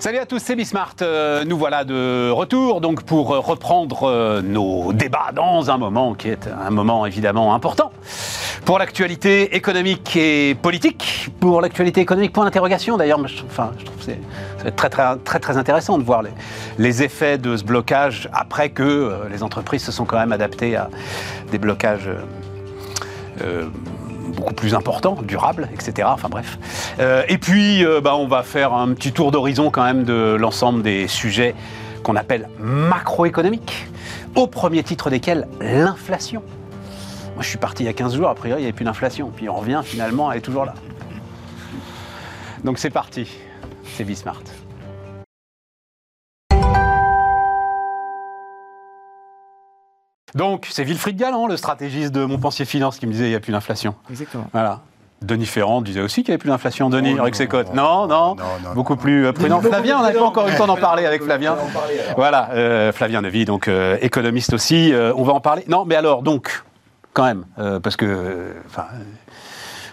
Salut à tous, c'est Bismart. Euh, nous voilà de retour donc pour euh, reprendre euh, nos débats dans un moment qui est un moment évidemment important pour l'actualité économique et politique. Pour l'actualité économique, point d'interrogation d'ailleurs. Enfin, je trouve que c'est très, très très très intéressant de voir les, effets de ce blocage après que les entreprises se sont quand même adaptées à des blocages. Beaucoup plus important, durable, etc. Enfin bref. Euh, et puis, euh, bah, on va faire un petit tour d'horizon quand même de l'ensemble des sujets qu'on appelle macroéconomiques, au premier titre desquels l'inflation. Moi, je suis parti il y a 15 jours, a priori, il n'y avait plus d'inflation. Puis on revient finalement, elle est toujours là. Donc c'est parti, c'est Bismart. Donc, c'est Wilfried Galland, le stratégiste de Montpensier Finance, qui me disait qu'il n'y a plus d'inflation. Exactement. Voilà. Denis Ferrand disait aussi qu'il n'y avait plus d'inflation, Denis, avec ses cotes. Non, non, beaucoup plus euh, prudent. Flavien, on n'a pas encore eu le temps d'en parler avec Flavien. Voilà, euh, Flavien Nevy, donc euh, économiste aussi. Euh, on va en parler. Non, mais alors, donc, quand même, euh, parce que, euh, enfin,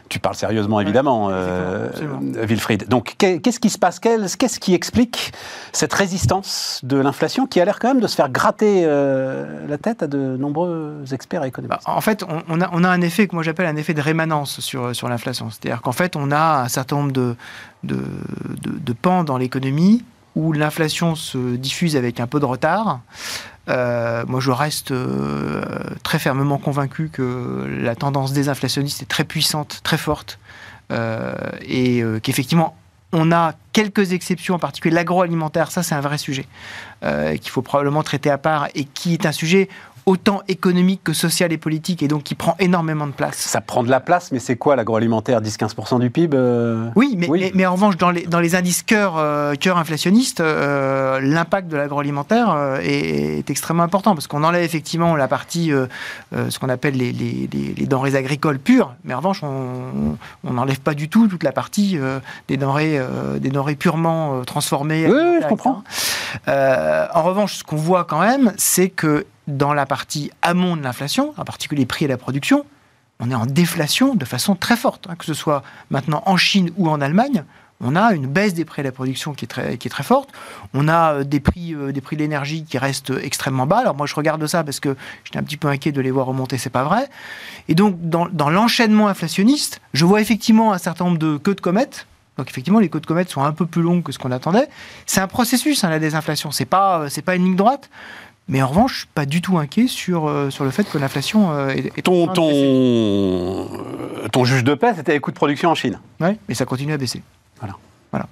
tu parles sérieusement, évidemment, euh, Wilfried. Donc, qu'est- qu'est-ce qui se passe? Qu'est-ce qui explique cette résistance de l'inflation qui a l'air quand même de se faire gratter euh, la tête à de nombreux experts économiques Bah, en fait, on, on a, on a un effet que moi j'appelle un effet de rémanence sur, sur l'inflation. C'est-à-dire qu'en fait, on a un certain nombre de, de, de- de pans dans l'économie où l'inflation se diffuse avec un peu de retard. Euh, moi, je reste euh, très fermement convaincu que la tendance désinflationniste est très puissante, très forte, euh, et qu'effectivement, on a quelques exceptions, en particulier l'agroalimentaire, ça c'est un vrai sujet, qu'il faut probablement traiter à part, et qui est un sujet autant économique que social et politique, et donc qui prend énormément de place. Ça prend de la place, mais c'est quoi l'agroalimentaire 10-15% du PIB euh? Oui, mais, Oui. Mais, mais en revanche, dans les, dans les indices cœur, euh, cœur inflationniste, euh, l'impact de l'agroalimentaire euh, est, est extrêmement important parce qu'on enlève effectivement la partie, ce qu'on appelle les, les- les- les denrées agricoles pures, mais en revanche, on n'enlève pas du tout toute la partie des, denrées, des denrées purement transformées. Oui, oui, je comprends. en revanche, ce qu'on voit quand même, c'est que dans la partie amont de l'inflation, en particulier les prix à la production, on est en déflation de façon très forte, hein, que ce soit maintenant en Chine ou en Allemagne. On a une baisse des prix à la production qui est très, forte. On a euh, des prix, euh, des prix de l'énergie qui restent extrêmement bas. Alors moi, je regarde ça parce que j'étais un petit peu inquiet de les voir remonter, c'est pas vrai. Et donc, dans, dans l'enchaînement inflationniste, je vois effectivement un certain nombre de queues de comètes. Donc effectivement, les queues de comètes sont un peu plus longues que ce qu'on attendait. C'est un processus, hein, la désinflation. C'est pas, euh, c'est pas une ligne droite. Mais en revanche, je suis pas du tout inquiet sur, euh, sur le fait que l'inflation euh, est, est ton, ton, ton juge de paix, c'était les coûts de production en Chine. Ouais, mais ça continue à baisser. Voilà. Voilà.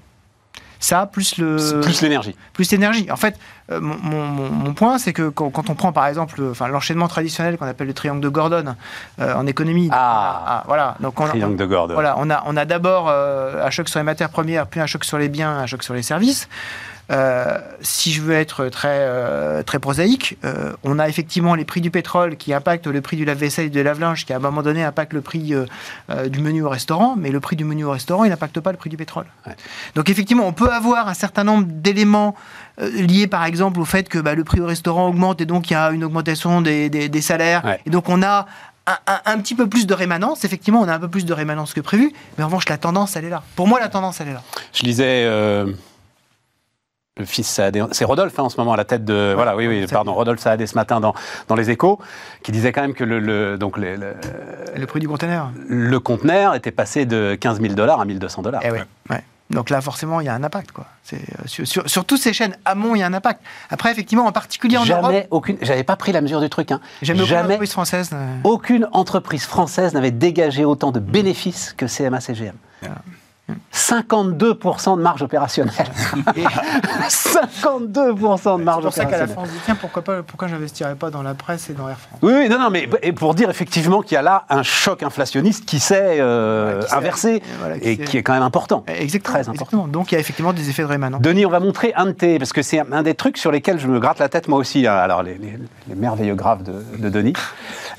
Ça, plus le. Plus l'énergie. plus l'énergie. En fait, euh, mon, mon- point, c'est que quand, quand on prend par exemple le- l'enchaînement traditionnel qu'on appelle le triangle de Gordon euh, en économie. Ah. voilà. Donc on, Triangle de Gordon. Voilà, on a, on a d'abord euh, un choc sur les matières premières, puis un choc sur les biens, un choc sur les services. Euh, si je veux être très, euh, très prosaïque, euh, on a effectivement les prix du pétrole qui impactent le prix du lave-vaisselle et du lave-linge, qui à un moment donné impactent le prix du menu au restaurant, mais le prix du menu au restaurant, il n'impacte pas le prix du pétrole. Ouais. Donc effectivement, on peut avoir un certain nombre d'éléments liés par exemple au fait que bah, le prix au restaurant augmente et donc il y a une augmentation des, des- des salaires. Ouais. Et donc on a un, un- un petit peu plus de rémanence. Effectivement, on a un peu plus de rémanence que prévu, mais en revanche, la tendance, elle est là. Pour moi, la tendance, elle est là. Je lisais euh, le fils Saadé, c'est Rodolphe hein, en ce moment à la tête de. Voilà, oui, oui, pardon, Rodolphe Saadé ce matin dans, dans Les Échos, qui disait quand même que le, le- donc le, le, Le prix du conteneur. le conteneur était passé de 15 000 dollars à 1200 dollars. Eh ouais, ouais. Donc là, forcément, il y a un impact. Quoi. C'est, euh, sur, sur, sur toutes ces chaînes amont, il y a un impact. Après, effectivement, en particulier en Europe, Jamais aucune. J'avais pas pris la mesure du truc. Hein. jamais aucune Jamais entreprise française. aucune entreprise française n'avait dégagé autant de bénéfices que CMA-CGM. 52% de marge opérationnelle. et- 52% de marge C'est pour ça qu'à la opérationnelle. fin, on se dit tiens, pourquoi, pas, pourquoi j'investirais pas dans la presse et dans Air France? Oui, oui, non, non, mais et pour dire effectivement qu'il y a là un choc inflationniste qui s'est euh, inversé voilà, qui et qui est quand même important. Exactement, Très important. exactement. Donc il y a effectivement des effets de rémanence. Denis, on va montrer un de tes, parce que c'est un des trucs sur lesquels je me gratte la tête moi aussi. hein. Alors, les, les- les merveilleux graphes de, de Denis.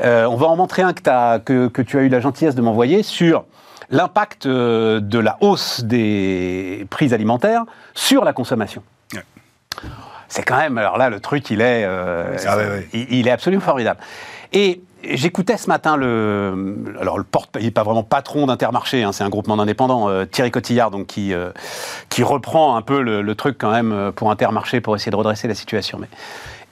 Euh, on va en montrer un que, que, que tu as eu la gentillesse de m'envoyer sur l'impact euh, de la hausse des prix alimentaires sur la consommation. Ouais. C'est quand même, alors là, le truc, il est, euh, Ah il, il est absolument formidable. Et j'écoutais ce matin le, alors le porte, il n'est pas vraiment patron d'Intermarché, hein, c'est un groupement d'indépendants, euh, Thierry Cotillard, donc qui euh, qui reprend un peu le, truc quand même pour Intermarché pour essayer de redresser la situation. Mais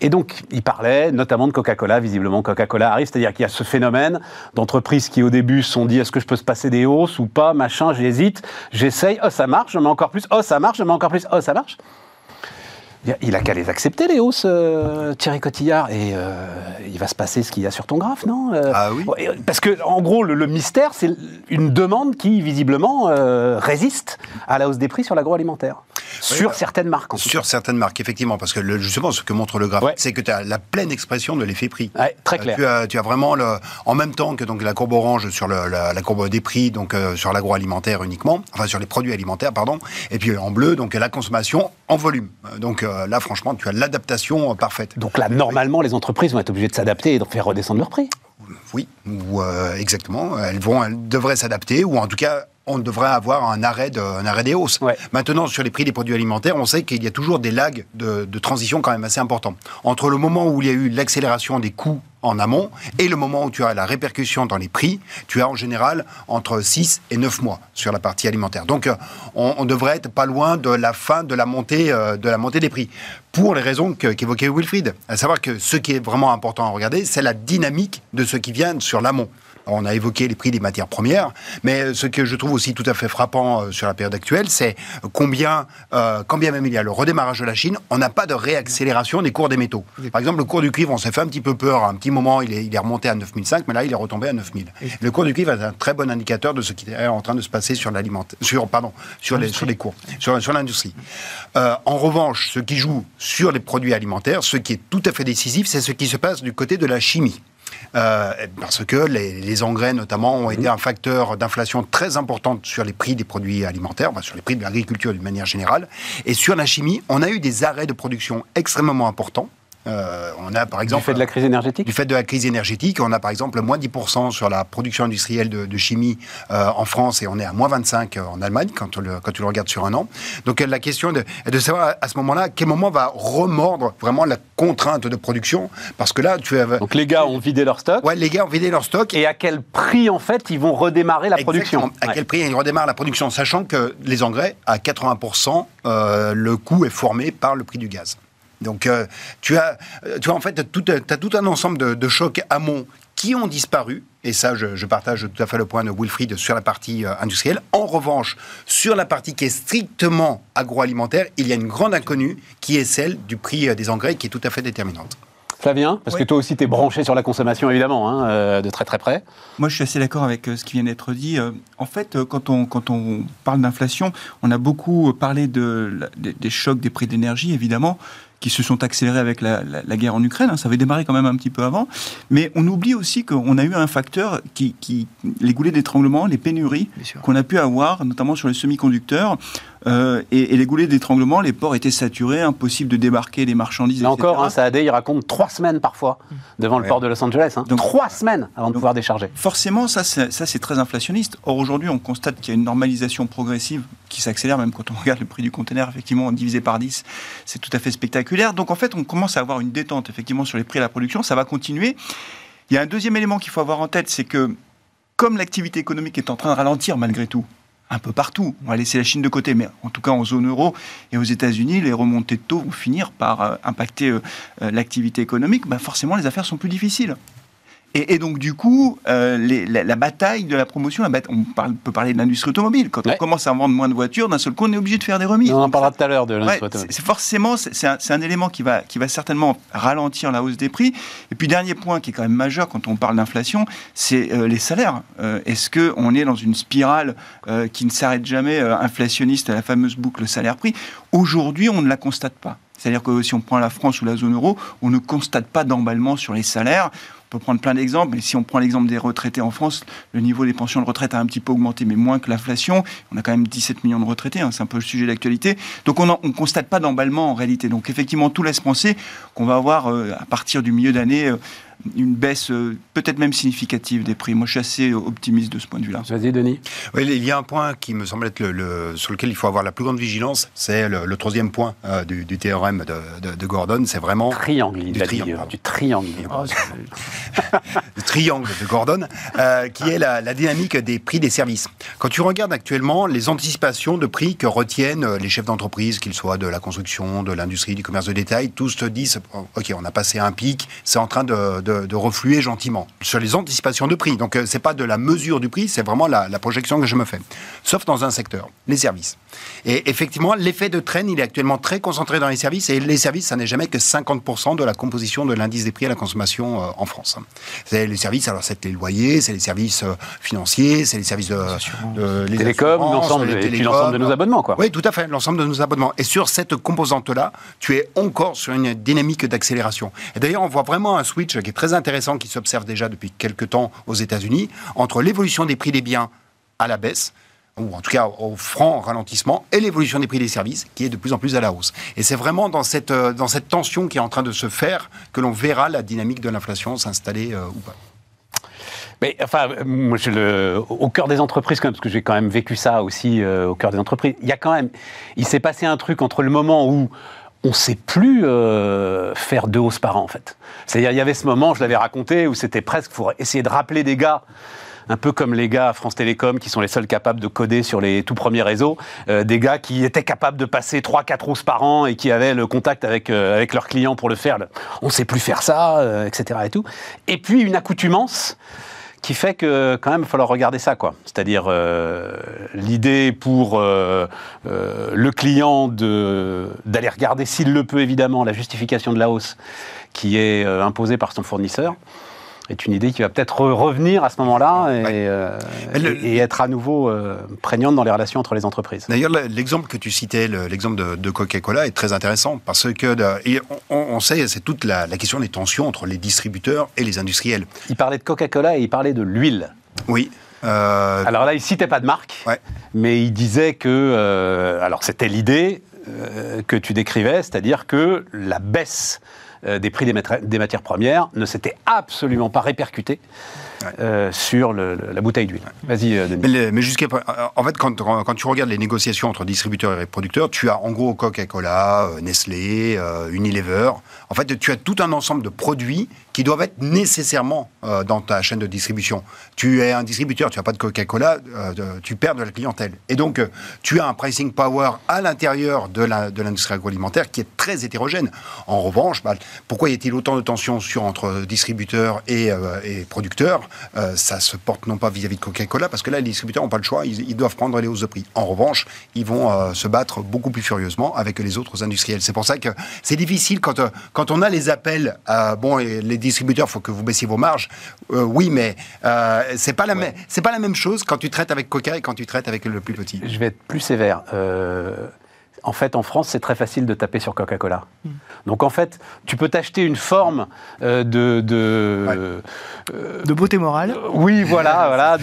et donc, il parlait notamment de Coca-Cola. Visiblement, Coca-Cola arrive, c'est-à-dire qu'il y a ce phénomène d'entreprises qui, au début, se sont dit est-ce que je peux se passer des hausses ou pas, machin, j'hésite, j'essaye, oh ça marche, je mets encore plus, oh ça marche, je mets encore plus, oh ça marche. Il a qu'à les accepter, les hausses, euh, Thierry Cotillard, et euh, il va se passer ce qu'il y a sur ton graphe, non euh, Ah oui Parce que, en gros, le, mystère, c'est une demande qui, visiblement, résiste à la hausse des prix sur l'agroalimentaire. sur bah, certaines marques, en Sur certaines marques, effectivement, parce que justement, ce que montre le graphe, c'est que tu as la pleine expression de l'effet prix. très clair. Tu as, vraiment, le, en même temps que donc, la courbe orange sur la, la, courbe des prix, donc sur l'agroalimentaire uniquement, enfin sur les produits alimentaires, pardon, et puis en bleu, donc la consommation en volume. Donc euh, là, franchement, tu as l'adaptation euh, parfaite. Donc là, normalement, les entreprises vont être obligées de s'adapter et de faire redescendre leur prix. Oui, ou, euh, exactement. Elles, vont, elles devraient s'adapter, ou en tout cas, on devrait avoir un arrêt, de, un arrêt des hausses. Maintenant, sur les prix des produits alimentaires, on sait qu'il y a toujours des lags de, de, transition quand même assez importants. Entre le moment où il y a eu l'accélération des coûts en amont et le moment où tu as la répercussion dans les prix, tu as en général entre 6 et 9 mois sur la partie alimentaire. Donc, euh, on, devrait être pas loin de la fin de la montée, euh, de la montée des prix. Pour les raisons qu'évoquait Wilfried. À savoir que ce qui est vraiment important à regarder, c'est la dynamique de ce qui vient sur l'amont. On a évoqué les prix des matières premières, mais ce que je trouve aussi tout à fait frappant euh, sur la période actuelle, c'est combien, euh, quand bien même il y a le redémarrage de la Chine, on n'a pas de réaccélération des cours des métaux. Par exemple, le cours du cuivre, on s'est fait un petit peu peur. un petit moment, il est, remonté à 9005, mais là, il est retombé à 9000. Le cours du cuivre est un très bon indicateur de ce qui est en train de se passer sur sur, pardon, sur les, sur les cours, sur, sur l'industrie. Euh, en revanche, ce qui joue sur les produits alimentaires, ce qui est tout à fait décisif, c'est ce qui se passe du côté de la chimie. Euh, parce que les, engrais, notamment, ont été un facteur d'inflation très important sur les prix des produits alimentaires, sur les prix de l'agriculture d'une manière générale. Et sur la chimie, on a eu des arrêts de production extrêmement importants. Euh, on a par exemple. Du fait de la crise énergétique Du fait de la crise énergétique, on a par exemple moins 10% sur la production industrielle de, chimie euh, en France et on est à moins 25 en Allemagne quand, le, quand tu le regardes sur un an. Donc la question est de, de savoir à ce moment-là, à quel moment va remordre vraiment la contrainte de production Parce que là, tu as. Donc les gars ont vidé leur stock Ouais, les gars ont vidé leur stock. Et à quel prix en fait ils vont redémarrer la production? À quel prix ils redémarrent la production? Sachant que les engrais, à 80%, euh, le coût est formé par le prix du gaz. Donc, euh, tu, as, euh, tu as en fait tout, as tout un ensemble de, chocs amont qui ont disparu. Et ça, je, partage tout à fait le point de Wilfried sur la partie euh, industrielle. En revanche, sur la partie qui est strictement agroalimentaire, il y a une grande inconnue qui est celle du prix des engrais qui est tout à fait déterminante. Flavien, parce que toi aussi, tu es branché sur la consommation, évidemment, hein, de très très près. Moi, je suis assez d'accord avec ce qui vient d'être dit. en fait, quand on, quand on parle d'inflation, on a beaucoup parlé de, des chocs des prix d'énergie, évidemment qui se sont accélérés avec la, guerre en Ukraine. Hein. ça avait démarré quand même un petit peu avant. Mais on oublie aussi qu'on a eu un facteur qui, qui les goulets d'étranglement, les pénuries qu'on a pu avoir, notamment sur les semi-conducteurs. Euh, et, les goulets d'étranglement, les ports étaient saturés, impossible de débarquer des marchandises. Là encore, hein, Saadé, il raconte trois semaines parfois devant le port de Los Angeles. Hein. Donc, trois semaines avant de pouvoir décharger. Forcément, ça c'est très inflationniste. Or, aujourd'hui, on constate qu'il y a une normalisation progressive qui s'accélère, même quand on regarde le prix du conteneur, effectivement, divisé par 10, c'est tout à fait spectaculaire. Donc, en fait, on commence à avoir une détente, effectivement, sur les prix à la production. Ça va continuer. Il y a un deuxième élément qu'il faut avoir en tête, c'est que comme l'activité économique est en train de ralentir malgré tout, un peu partout. On va laisser la Chine de côté, mais en tout cas en zone euro et aux États-Unis, les remontées de taux vont finir par euh, impacter euh, euh, l'activité économique. Ben forcément, les affaires sont plus difficiles. Et, donc, du coup, euh, la, bataille de la promotion, on peut parler de l'industrie automobile. Quand on commence à vendre moins de voitures, d'un seul coup, on est obligé de faire des remises. On en parlera tout à l'heure de l'industrie automobile. C'est forcément, c'est un, élément qui va, qui va certainement ralentir la hausse des prix. Et puis, dernier point qui est quand même majeur quand on parle d'inflation, c'est euh, les salaires. Euh, est-ce qu'on est dans une spirale qui ne s'arrête jamais, inflationniste, à la fameuse boucle salaire-prix? Aujourd'hui, on ne la constate pas. C'est-à-dire que si on prend la France ou la zone euro, on ne constate pas d'emballement sur les salaires. Peut prendre plein d'exemples, mais si on prend l'exemple des retraités en France, le niveau des pensions de retraite a un petit peu augmenté, mais moins que l'inflation. On a quand même 17 millions de retraités, hein, c'est un peu le sujet d'actualité. Donc on ne constate pas d'emballement en réalité. Donc effectivement, tout laisse penser qu'on va avoir, euh, à partir du milieu d'année, euh, une baisse euh, peut-être même significative des prix. Moi, je suis assez optimiste de ce point de vue-là. Vas-y, Denis. Oui, il y a un point qui me semble être le, sur lequel il faut avoir la plus grande vigilance, c'est le, troisième point euh, du, théorème de, Gordon, c'est vraiment... Triangle, il du, triangle, du triangle. Oh, triangle de Gordon, euh, qui est la, dynamique des prix des services. Quand tu regardes actuellement les anticipations de prix que retiennent les chefs d'entreprise, qu'ils soient de la construction, de l'industrie, du commerce de détail, tous te disent OK, on a passé un pic, c'est en train de, refluer gentiment. Sur les anticipations de prix. Donc, c'est pas de la mesure du prix, c'est vraiment la projection que je me fais. Sauf dans un secteur, les services. Et effectivement, l'effet de traîne, il est actuellement très concentré dans les services. Et les services, ça n'est jamais que 50% de la composition de l'indice des prix à la consommation euh, en France. C'est les services, alors c'est les loyers, c'est les services euh, financiers, c'est les services de, de les télécoms, l'ensemble de nos abonnements. Quoi. Oui, tout à fait, l'ensemble de nos abonnements. Et sur cette composante-là, tu es encore sur une dynamique d'accélération. Et d'ailleurs, on voit vraiment un switch qui est très intéressant, qui s'observe déjà depuis quelques temps aux États-Unis, entre l'évolution des prix des biens à la baisse ou en tout cas au franc ralentissement, et l'évolution des prix des services, qui est de plus en plus à la hausse. Et c'est vraiment dans cette, euh, dans cette tension qui est en train de se faire que l'on verra la dynamique de l'inflation s'installer euh, ou pas. Mais enfin, moi, je le, au cœur des entreprises, quand parce que j'ai quand même vécu ça aussi euh, au cœur des entreprises, il y a quand même, il s'est passé un truc entre le moment où on ne sait plus faire deux hausses par an, en fait. C'est-à-dire, il y avait ce moment, je l'avais raconté, où c'était presque pour essayer de rappeler des gars un peu comme les gars à France Télécom qui sont les seuls capables de coder sur les tout premiers réseaux, euh, des gars qui étaient capables de passer 3-4 hausses par an et qui avaient le contact avec, euh, avec leurs clients pour le faire. On ne sait plus faire ça, euh, etc. Et puis une accoutumance qui fait que quand même il va falloir regarder ça quoi. C'est-à-dire l'idée pour le client d'aller regarder s'il le peut évidemment la justification de la hausse qui est imposée par son fournisseur est une idée qui va peut-être revenir à ce moment-là et, euh, être à nouveau euh, prégnante dans les relations entre les entreprises. D'ailleurs, l'exemple que tu citais, l'exemple de, Coca-Cola, est très intéressant parce que on, sait, c'est toute la, question des tensions entre les distributeurs et les industriels. Il parlait de Coca-Cola et il parlait de l'huile. Oui. Euh, alors là, il citait pas de marque, mais il disait que, alors c'était l'idée que tu décrivais, c'est-à-dire que la baisse des prix des, matières premières ne s'était absolument pas répercuté euh, sur la bouteille d'huile. Vas-y, euh, Denis. Mais, jusqu'à. En fait, quand, quand, tu regardes les négociations entre distributeurs et producteurs, tu as en gros Coca-Cola, Nestlé, Unilever. En fait, tu as tout un ensemble de produits qui doivent être nécessairement dans ta chaîne de distribution. Tu es un distributeur, tu n'as pas de Coca-Cola, tu perds de la clientèle. Et donc, tu as un pricing power à l'intérieur de l'industrie agroalimentaire qui est très hétérogène. En revanche, bah, pourquoi y a-t-il autant de tensions sur, entre distributeurs et, et producteurs? Euh, ça se porte non pas vis-à-vis de Coca-Cola, parce que là, les distributeurs n'ont pas le choix, ils, doivent prendre les hausses de prix. En revanche, ils vont euh, se battre beaucoup plus furieusement avec les autres industriels. C'est pour ça que c'est difficile quand, euh, quand on a les appels, bon, les distributeurs, il faut que vous baissiez vos marges. oui, mais c'est pas, la c'est pas la même chose quand tu traites avec Coca et quand tu traites avec le plus petit. Je vais être plus sévère en fait, en France, c'est très facile de taper sur Coca-Cola. Hmm. Donc, en fait, tu peux t'acheter une forme euh, de. De, euh, de beauté morale. Euh, oui, voilà, voilà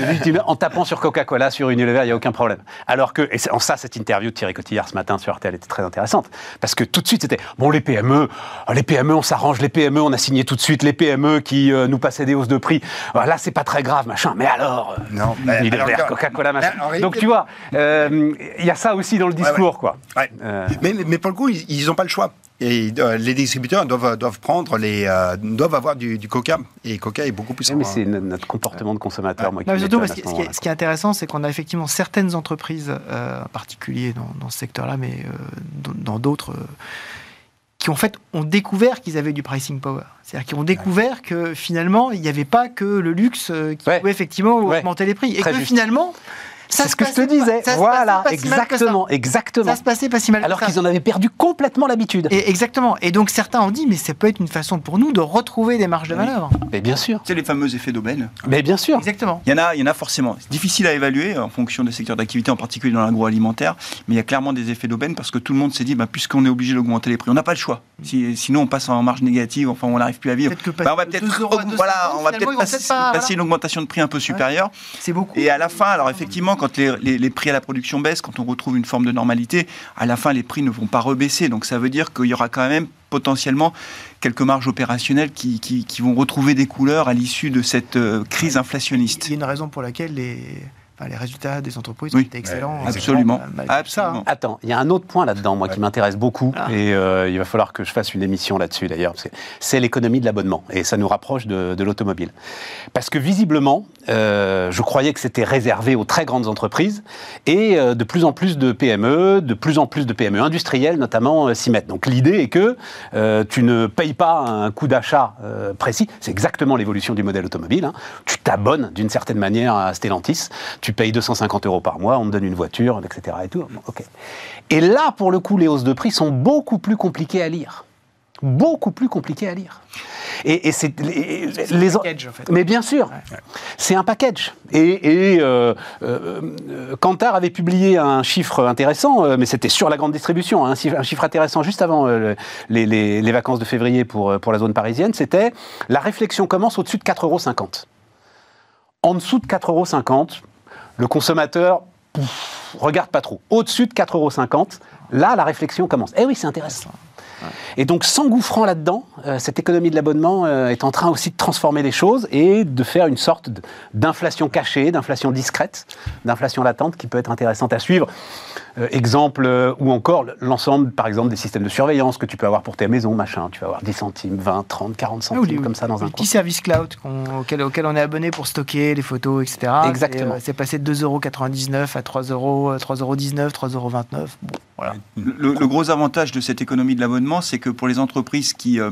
en tapant sur Coca-Cola, sur Unilever, il n'y a aucun problème. Alors que, et en ça, cette interview de Thierry Cotillard ce matin sur RTL était très intéressante. Parce que tout de suite, c'était bon, les PME, les PME, on s'arrange, les PME, on a signé tout de suite, les PME qui nous passaient des hausses de prix. là, c'est pas très grave, machin. Mais alors. Non, Unilever, Coca-Cola, machin. Donc, tu vois, il y a ça aussi dans le discours, quoi. Euh. Mais, mais, pour le coup, ils n'ont pas le choix. Et euh, les distributeurs doivent, doivent prendre les, euh, doivent avoir du, Coca. Et Coca est beaucoup plus. Oui, mais c'est notre comportement de consommateur. Moi, qui surtout, ce, qui est, ce, qui est, intéressant, c'est qu'on a effectivement certaines entreprises, en particulier dans, dans ce secteur-là, mais dans d'autres, qui en fait ont découvert qu'ils avaient du pricing power. C'est-à-dire qu'ils ont découvert que finalement, il n'y avait pas que le luxe qui pouvait effectivement augmenter les prix. Et que finalement, c'est ce que je te disais. voilà, exactement, exactement. Ça se passait pas si mal. Alors qu'ils en avaient perdu complètement l'habitude. Et exactement. Et donc certains ont dit, mais ça peut être une façon pour nous de retrouver des marges de manœuvre. Mais bien sûr. C'est les fameux effets d'aubaine. Mais bien sûr. Exactement. Il y en a, il y en a forcément. C'est difficile à évaluer en fonction des secteurs d'activité, en particulier dans l'agroalimentaire, mais il y a clairement des effets d'aubaine parce que tout le monde s'est dit, bah, puisqu'on est obligé d'augmenter les prix, on n'a pas le choix. sinon, on passe en marge négative, enfin, on n'arrive plus à vivre. Bah, on va peut-être, voilà, on va peut-être passer, une augmentation de prix un peu supérieure. C'est beaucoup. Et à la fin, alors effectivement, quand les, prix à la production baissent, quand on retrouve une forme de normalité, à la fin, les prix ne vont pas rebaisser. Donc ça veut dire qu'il y aura quand même potentiellement quelques marges opérationnelles qui, qui, vont retrouver des couleurs à l'issue de cette euh, crise inflationniste. Il y a une raison pour laquelle les les résultats des entreprises ont été excellents. absolument. absolument. Attends, il y a un autre point là-dedans, moi, qui m'intéresse beaucoup, ah. et euh, il va falloir que je fasse une émission là-dessus d'ailleurs, c'est l'économie de l'abonnement, et ça nous rapproche de, l'automobile. Parce que visiblement, euh, je croyais que c'était réservé aux très grandes entreprises, et euh, de plus en plus de PME, de plus en plus de PME industrielles notamment, s'y mettent. Donc l'idée est que tu ne payes pas un coût d'achat précis, c'est exactement l'évolution du modèle automobile, hein. tu t'abonnes d'une certaine manière à Stellantis, tu payes 250 euros par mois, on te donne une voiture, etc. Et, tout. et là, pour le coup, les hausses de prix sont beaucoup plus compliquées à lire. Beaucoup plus compliquées à lire. Et, c'est les, les package, en fait. mais bien sûr, c'est un package. Et, et euh, euh, Kantar avait publié un chiffre intéressant, euh, mais c'était sur la grande distribution, hein, un, chiffre, intéressant juste avant les, les, vacances de février pour, pour la zone parisienne. C'était la réflexion commence au-dessus de 4,50 euros. En dessous de 4,50 euros, le consommateur regarde pas trop. Au-dessus de 4,50 euros, là, la réflexion commence. Eh oui, c'est intéressant. Et donc, s'engouffrant là-dedans, euh, cette économie de l'abonnement euh, est en train aussi de transformer les choses et de faire une sorte d'inflation cachée, d'inflation discrète, d'inflation latente qui peut être intéressante à suivre. Euh, exemple, ou encore l'ensemble, par exemple, des systèmes de surveillance que tu peux avoir pour tes maisons, machin. Tu vas avoir 10 centimes, 20, 30, 40 centimes, comme ça dans un petit service cloud auquel, auquel, on est abonné pour stocker les photos, etc. Exactement. C'est passé de 2,99€ à 3 euros, 3,19€, 3,29€. Bon, voilà. le, le gros avantage de cette économie de l'abonnement, c'est que pour les entreprises qui, euh,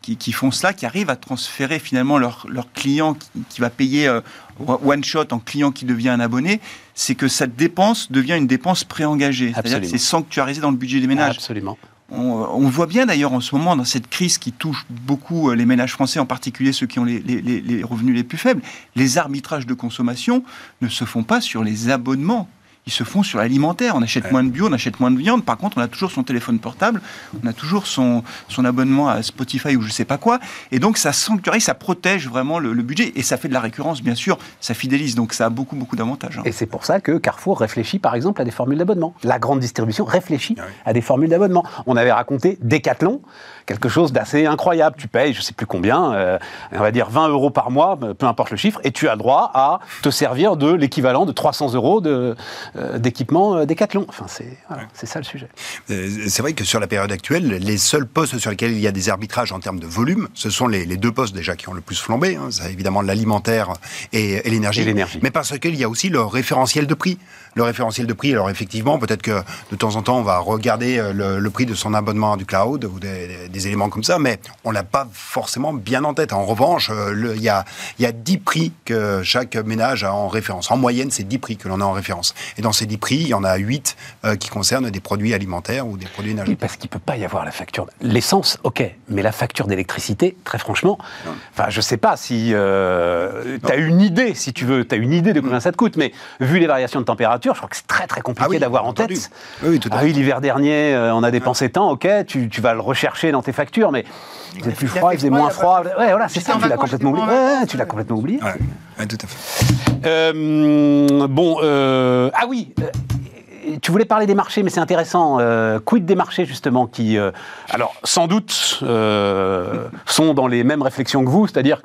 qui, font cela, qui arrivent à transférer finalement leur, leur client qui, va payer euh, one shot en client qui devient un abonné, c'est que cette dépense devient une dépense préengagée. C'est-à-dire que c'est sanctuarisé dans le budget des ménages. Absolument. On, voit bien d'ailleurs en ce moment, dans cette crise qui touche beaucoup euh, les ménages français, en particulier ceux qui ont les, les revenus les plus faibles, les arbitrages de consommation ne se font pas sur les abonnements ils se font sur l'alimentaire. On achète moins de bio, on achète moins de viande. Par contre, on a toujours son téléphone portable, on a toujours son, son abonnement à Spotify ou je sais pas quoi. Et donc, ça sanctuarise, ça protège vraiment le, budget. Et ça fait de la récurrence, bien sûr. Ça fidélise. Donc, ça a beaucoup, beaucoup d'avantages. Hein. Et c'est pour ça que Carrefour réfléchit, par exemple, à des formules d'abonnement. La grande distribution réfléchit ah à des formules d'abonnement. On avait raconté Decathlon quelque chose d'assez incroyable. Tu payes, je sais plus combien, euh, on va dire 20 euros par mois, peu importe le chiffre, et tu as droit à te servir de l'équivalent de 300 euros de, euh, d'équipement Decathlon. Enfin, c'est ça le sujet. C'est vrai que sur la période actuelle, les seuls postes sur lesquels il y a des arbitrages en termes de volume, ce sont les, deux postes déjà qui ont le plus flambé. Hein. C'est évidemment l'alimentaire et, l'énergie. Mais parce qu'il y a aussi le référentiel de prix. Le référentiel de prix, alors effectivement, peut-être que de temps en temps, on va regarder le, prix de son abonnement du cloud ou des des éléments comme ça, mais on l'a pas forcément bien en tête. En revanche, euh, il y a, y a 10 prix que chaque ménage a en référence. En moyenne, c'est 10 prix que l'on a en référence. Et dans ces 10 prix, il y en a 8 euh, qui concernent des produits alimentaires ou des produits énergétiques. parce qu'il ne peut pas y avoir la facture. L'essence, ok, mais la facture d'électricité, très franchement, enfin, je sais pas si euh, tu as une idée, si tu veux, tu as une idée de combien ça te coûte, mais vu les variations de température, je crois que c'est très très compliqué ah d'avoir en tête. Oui, tout à ah oui, l'hiver dernier, on a dépensé tant, ok, tu, tu vas le rechercher dans tes factures, mais il faisait plus froid, il faisait moins froid. Ouais, voilà, c'est ça, tu l'as complètement oublié. Ouais, tu l'as complètement oublié. Ouais, tout à fait. Euh, bon, euh, ah oui. Euh, tu voulais parler des marchés, mais c'est intéressant. quid des marchés, justement, qui, alors, sans doute, sont dans les mêmes réflexions que vous, c'est-à-dire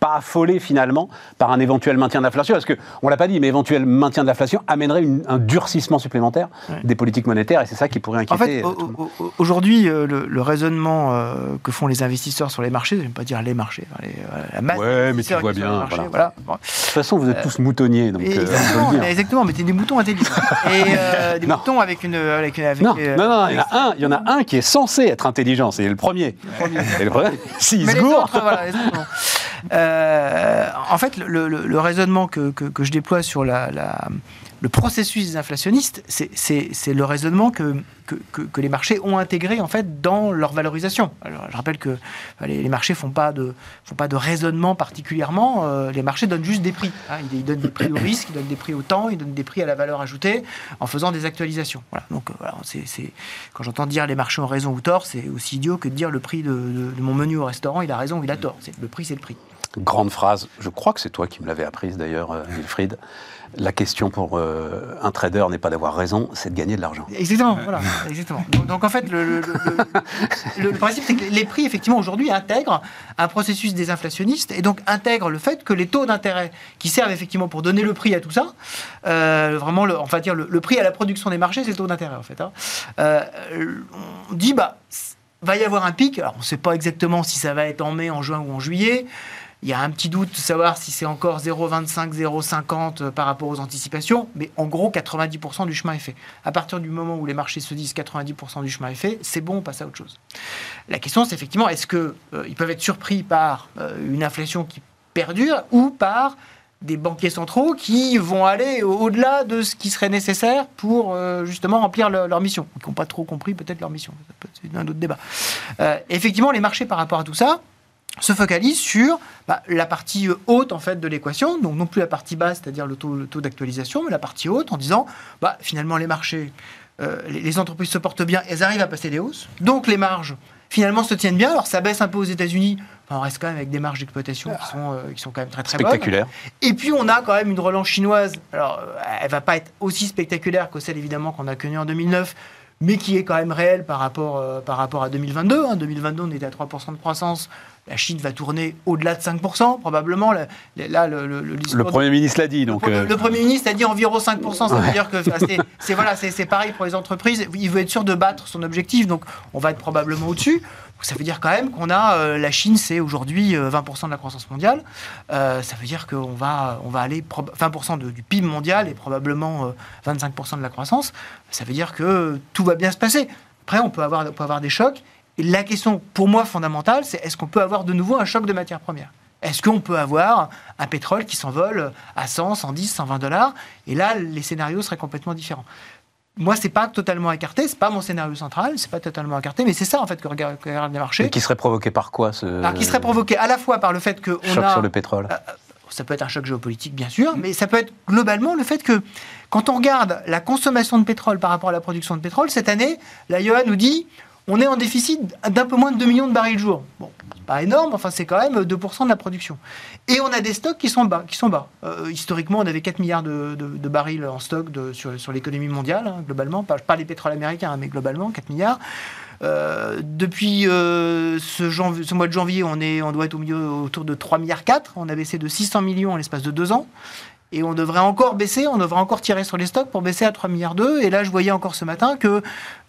pas affolé finalement par un éventuel maintien de l'inflation, parce qu'on ne l'a pas dit, mais éventuel maintien de l'inflation amènerait un durcissement supplémentaire des politiques monétaires, et c'est ça qui pourrait inquiéter. En fait, euh, aujourd'hui, euh, le, raisonnement euh, que font les investisseurs sur les marchés, je ne vais pas dire les marchés, les, la masse ouais, mais tu vois bien. voilà. De toute façon, vous êtes tous moutonniers, donc. Exactement, exactement mais es des moutons intelligents. et des moutons avec une. Avec une non, non, non, il y, en a un, il y en a un qui est censé être intelligent, c'est le premier. Et le premier, s'il se gourre. Euh, en fait, le, raisonnement que, je déploie sur la, le processus inflationniste, c'est le raisonnement que, les marchés ont intégré en fait dans leur valorisation. Alors, je rappelle que les, marchés font font pas de raisonnement particulièrement. Euh, les marchés donnent juste des prix. Hein. Ils, donnent des prix au risque, ils donnent des prix au temps, ils donnent des prix à la valeur ajoutée en faisant des actualisations. Donc euh, quand j'entends dire les marchés ont raison ou tort, c'est aussi idiot que de dire le prix de, mon menu au restaurant, il a raison ou il a tort. Le prix, c'est le prix. Grande phrase, je crois que c'est toi qui me l'avais apprise d'ailleurs, euh, Wilfried. La question pour euh, un trader n'est pas d'avoir raison, c'est de gagner de l'argent. Exactement, voilà, exactement. Donc, en fait, le, principe, c'est que les prix, effectivement, aujourd'hui, intègrent un processus désinflationniste et donc intègrent le fait que les taux d'intérêt qui servent effectivement pour donner le prix à tout ça, euh, vraiment, on va dire, le prix à la production des marchés, c'est le taux d'intérêt, en fait. hein. Euh, on dit, bah, va y avoir un pic. Alors, on ne sait pas exactement si ça va être en mai, en juin ou en juillet. Il y a un petit doute de savoir si c'est encore 0,25, 0,50 euh, par rapport aux anticipations, mais en gros, 90% du chemin est fait. À partir du moment où les marchés se disent 90% du chemin est fait, c'est bon, on passe à autre chose. La question, c'est effectivement, est-ce qu'ils peuvent être surpris par euh, une inflation qui perdure ou par des banquiers centraux qui vont aller au- au-delà de ce qui serait nécessaire pour euh, justement remplir leur, mission, qui n'ont pas trop compris peut-être leur mission. C'est un autre débat. Euh, effectivement, les marchés par rapport à tout ça se focalisent sur bah, la partie euh, haute en fait de l'équation, donc non plus la partie basse, c'est-à-dire le taux, le taux d'actualisation, mais la partie haute en disant bah, finalement les marchés, euh, les, les entreprises se portent bien, elles arrivent à passer des hausses, donc les marges finalement se tiennent bien. Alors ça baisse un peu aux États-Unis, enfin, on reste quand même avec des marges d'exploitation qui sont, euh, qui sont quand même très très bonnes. Spectaculaire. Et puis on a quand même une relance chinoise. Alors elle va pas être aussi spectaculaire que celle évidemment qu'on a connue en 2009, mais qui est quand même réelle par rapport, euh, par rapport à 2022. En 2022, on était à 3% de croissance. La Chine va tourner au-delà de 5%, probablement. Là, là, le, le, le discours Le de- Premier ministre l'a dit, le donc... Euh, Le Premier ministre a dit environ 5%, ça veut dire que c'est- voilà, c'est c'est pareil pour les entreprises. Il veut être sûr de battre son objectif, donc on va être probablement au-dessus. Ça veut dire quand même qu'on a euh, la Chine, c'est aujourd'hui euh, 20% de la croissance mondiale. Euh, ça veut dire qu'on va on va aller prob- 20% de- du PIB mondial et probablement euh, 25% de la croissance. Ça veut dire que tout va bien se passer. Après, on peut avoir on peut avoir des chocs. Et la question, pour moi, fondamentale, c'est est-ce qu'on peut avoir de nouveau un choc de matières premières? Est-ce qu'on peut avoir un pétrole qui s'envole à 100, 110, 120 dollars? Et là, les scénarios seraient complètement différents. Moi, c'est pas totalement écarté, c'est pas mon scénario central, c'est pas totalement écarté, mais c'est ça en fait que que regardent les marchés. et qui serait provoqué par quoi, ce Alors, qui serait provoqué à la fois par le fait qu'on choc a sur le pétrole euh, ça peut être un choc géopolitique, bien sûr, mais ça peut être globalement le fait que quand on regarde la consommation de pétrole par rapport à la production de pétrole, cette année, la IOA nous dit on est en déficit d'un peu moins de 2 millions de barils le jour. Bon, pas énorme, enfin c'est quand même 2% de la production. Et on a des stocks qui sont bas. Qui sont bas. Euh, historiquement, on avait 4 milliards de, barils en stock sur, l'économie mondiale, hein, globalement, pas, pas les pétroles américains, hein, mais globalement, 4 milliards. Euh, depuis euh, ce mois de janvier, on, est, on doit être au milieu autour de 3 milliards 4. On a baissé de 600 millions en l'espace de deux ans. Et on devrait encore baisser, on devrait encore tirer sur les stocks pour baisser à 3 milliards 2. Et là, je voyais encore ce matin que euh,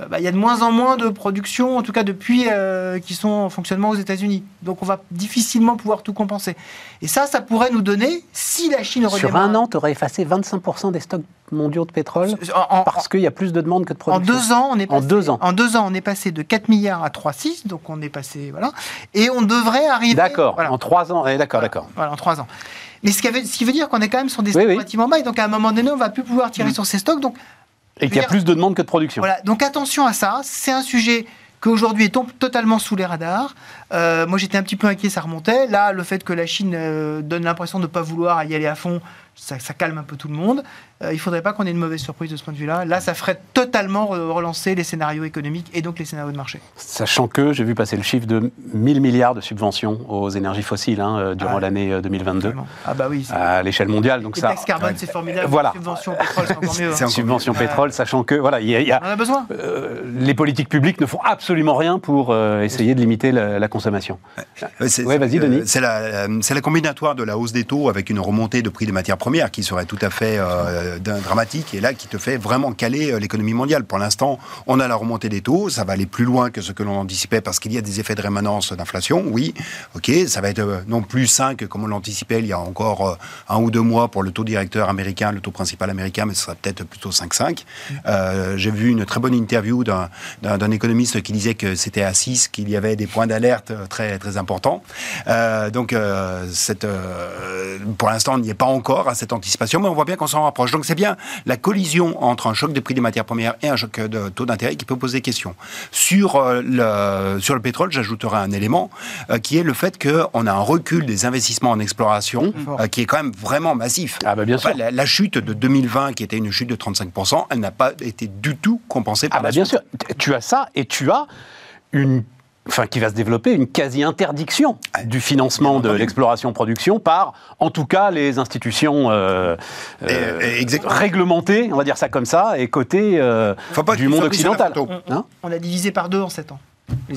bah, il y a de moins en moins de production, en tout cas depuis, euh, qui sont en fonctionnement aux États-Unis. Donc on va difficilement pouvoir tout compenser. Et ça, ça pourrait nous donner, si la Chine Sur redémarre... un an, tu aurais effacé 25% des stocks mondiaux de pétrole en, en- parce qu'il y a plus de demandes que de en production. deux ans, on est En passé, deux ans. En deux ans, on est passé de 4 milliards à 3,6, donc on est passé, voilà. Et on devrait arriver... D'accord, voilà. en trois ans. eh, d'accord, d'accord. Voilà, en trois ans. Mais ce qui, avait- ce qui veut dire qu'on est quand même sur des stocks oui. relativement bas, et donc à un moment donné, on va plus pouvoir tirer sur ces stocks. Donc Et qu'il y a plus de demandes que de production. voilà, donc attention à ça. C'est un sujet qu'aujourd'hui est totalement sous les radars. Euh, moi, j'étais un petit peu inquiet, ça remontait. Là, le fait que la Chine euh, donne l'impression de ne pas vouloir y aller à fond, ça, ça calme un peu tout le monde. Euh, il ne faudrait pas qu'on ait une mauvaise surprise de ce point de vue-là. Là, ça ferait totalement re- relancer les scénarios économiques et donc les scénarios de marché. Sachant que j'ai vu passer le chiffre de 1000 milliards de subventions aux énergies fossiles hein, euh, durant Ah. l'année euh, 2022 Ah bah oui. à l'échelle mondiale. Donc Les ça, taxes carbone, c'est formidable. Voilà. Les subventions au pétrole, c'est encore mieux. C'est hein. subvention pétrole, sachant que voilà, il y a- il y a- On en a besoin. euh, les politiques publiques ne font absolument rien pour euh, essayer de limiter la, la consommation. Ouais, vas-y, euh, Denis. C'est la, euh, la combinatoire de la hausse des taux avec une remontée de prix des matières premières qui serait tout à fait euh, dramatique et là qui te fait vraiment caler euh, l'économie mondiale. Pour l'instant, on a la remontée des taux, ça va aller plus loin que ce que l'on anticipait parce qu'il y a des effets de rémanence d'inflation, oui, ok, ça va être euh, non plus 5 comme on l'anticipait il y a encore euh, un ou deux mois pour le taux directeur américain, le taux principal américain, mais ce sera peut-être plutôt 5,5. Euh, J'ai vu une très bonne interview d'un- économiste qui disait que c'était à 6 qu'il y avait des points d'alerte euh, très, très importants. Euh, donc, euh, euh, pour l'instant, on n'y est pas encore à cette anticipation, mais on voit bien qu'on s'en rapproche. C'est bien la collision entre un choc des prix des matières premières et un choc de taux d'intérêt qui peut poser question. Sur, euh, le, sur le pétrole, j'ajouterai un élément euh, qui est le fait qu'on a un recul des investissements en exploration euh, qui est quand même vraiment massif. Ah bah bien sûr. Enfin, la, la chute de 2020, qui était une chute de 35%, elle n'a pas été du tout compensée par Ah bah la bien suite. sûr, tu as ça et tu as une enfin, qui va se développer une quasi-interdiction du financement de l'exploration-production par, en tout cas, les institutions euh, euh, réglementées, on va dire ça comme ça, et cotées du monde occidental. Hein on a divisé par deux en sept ans.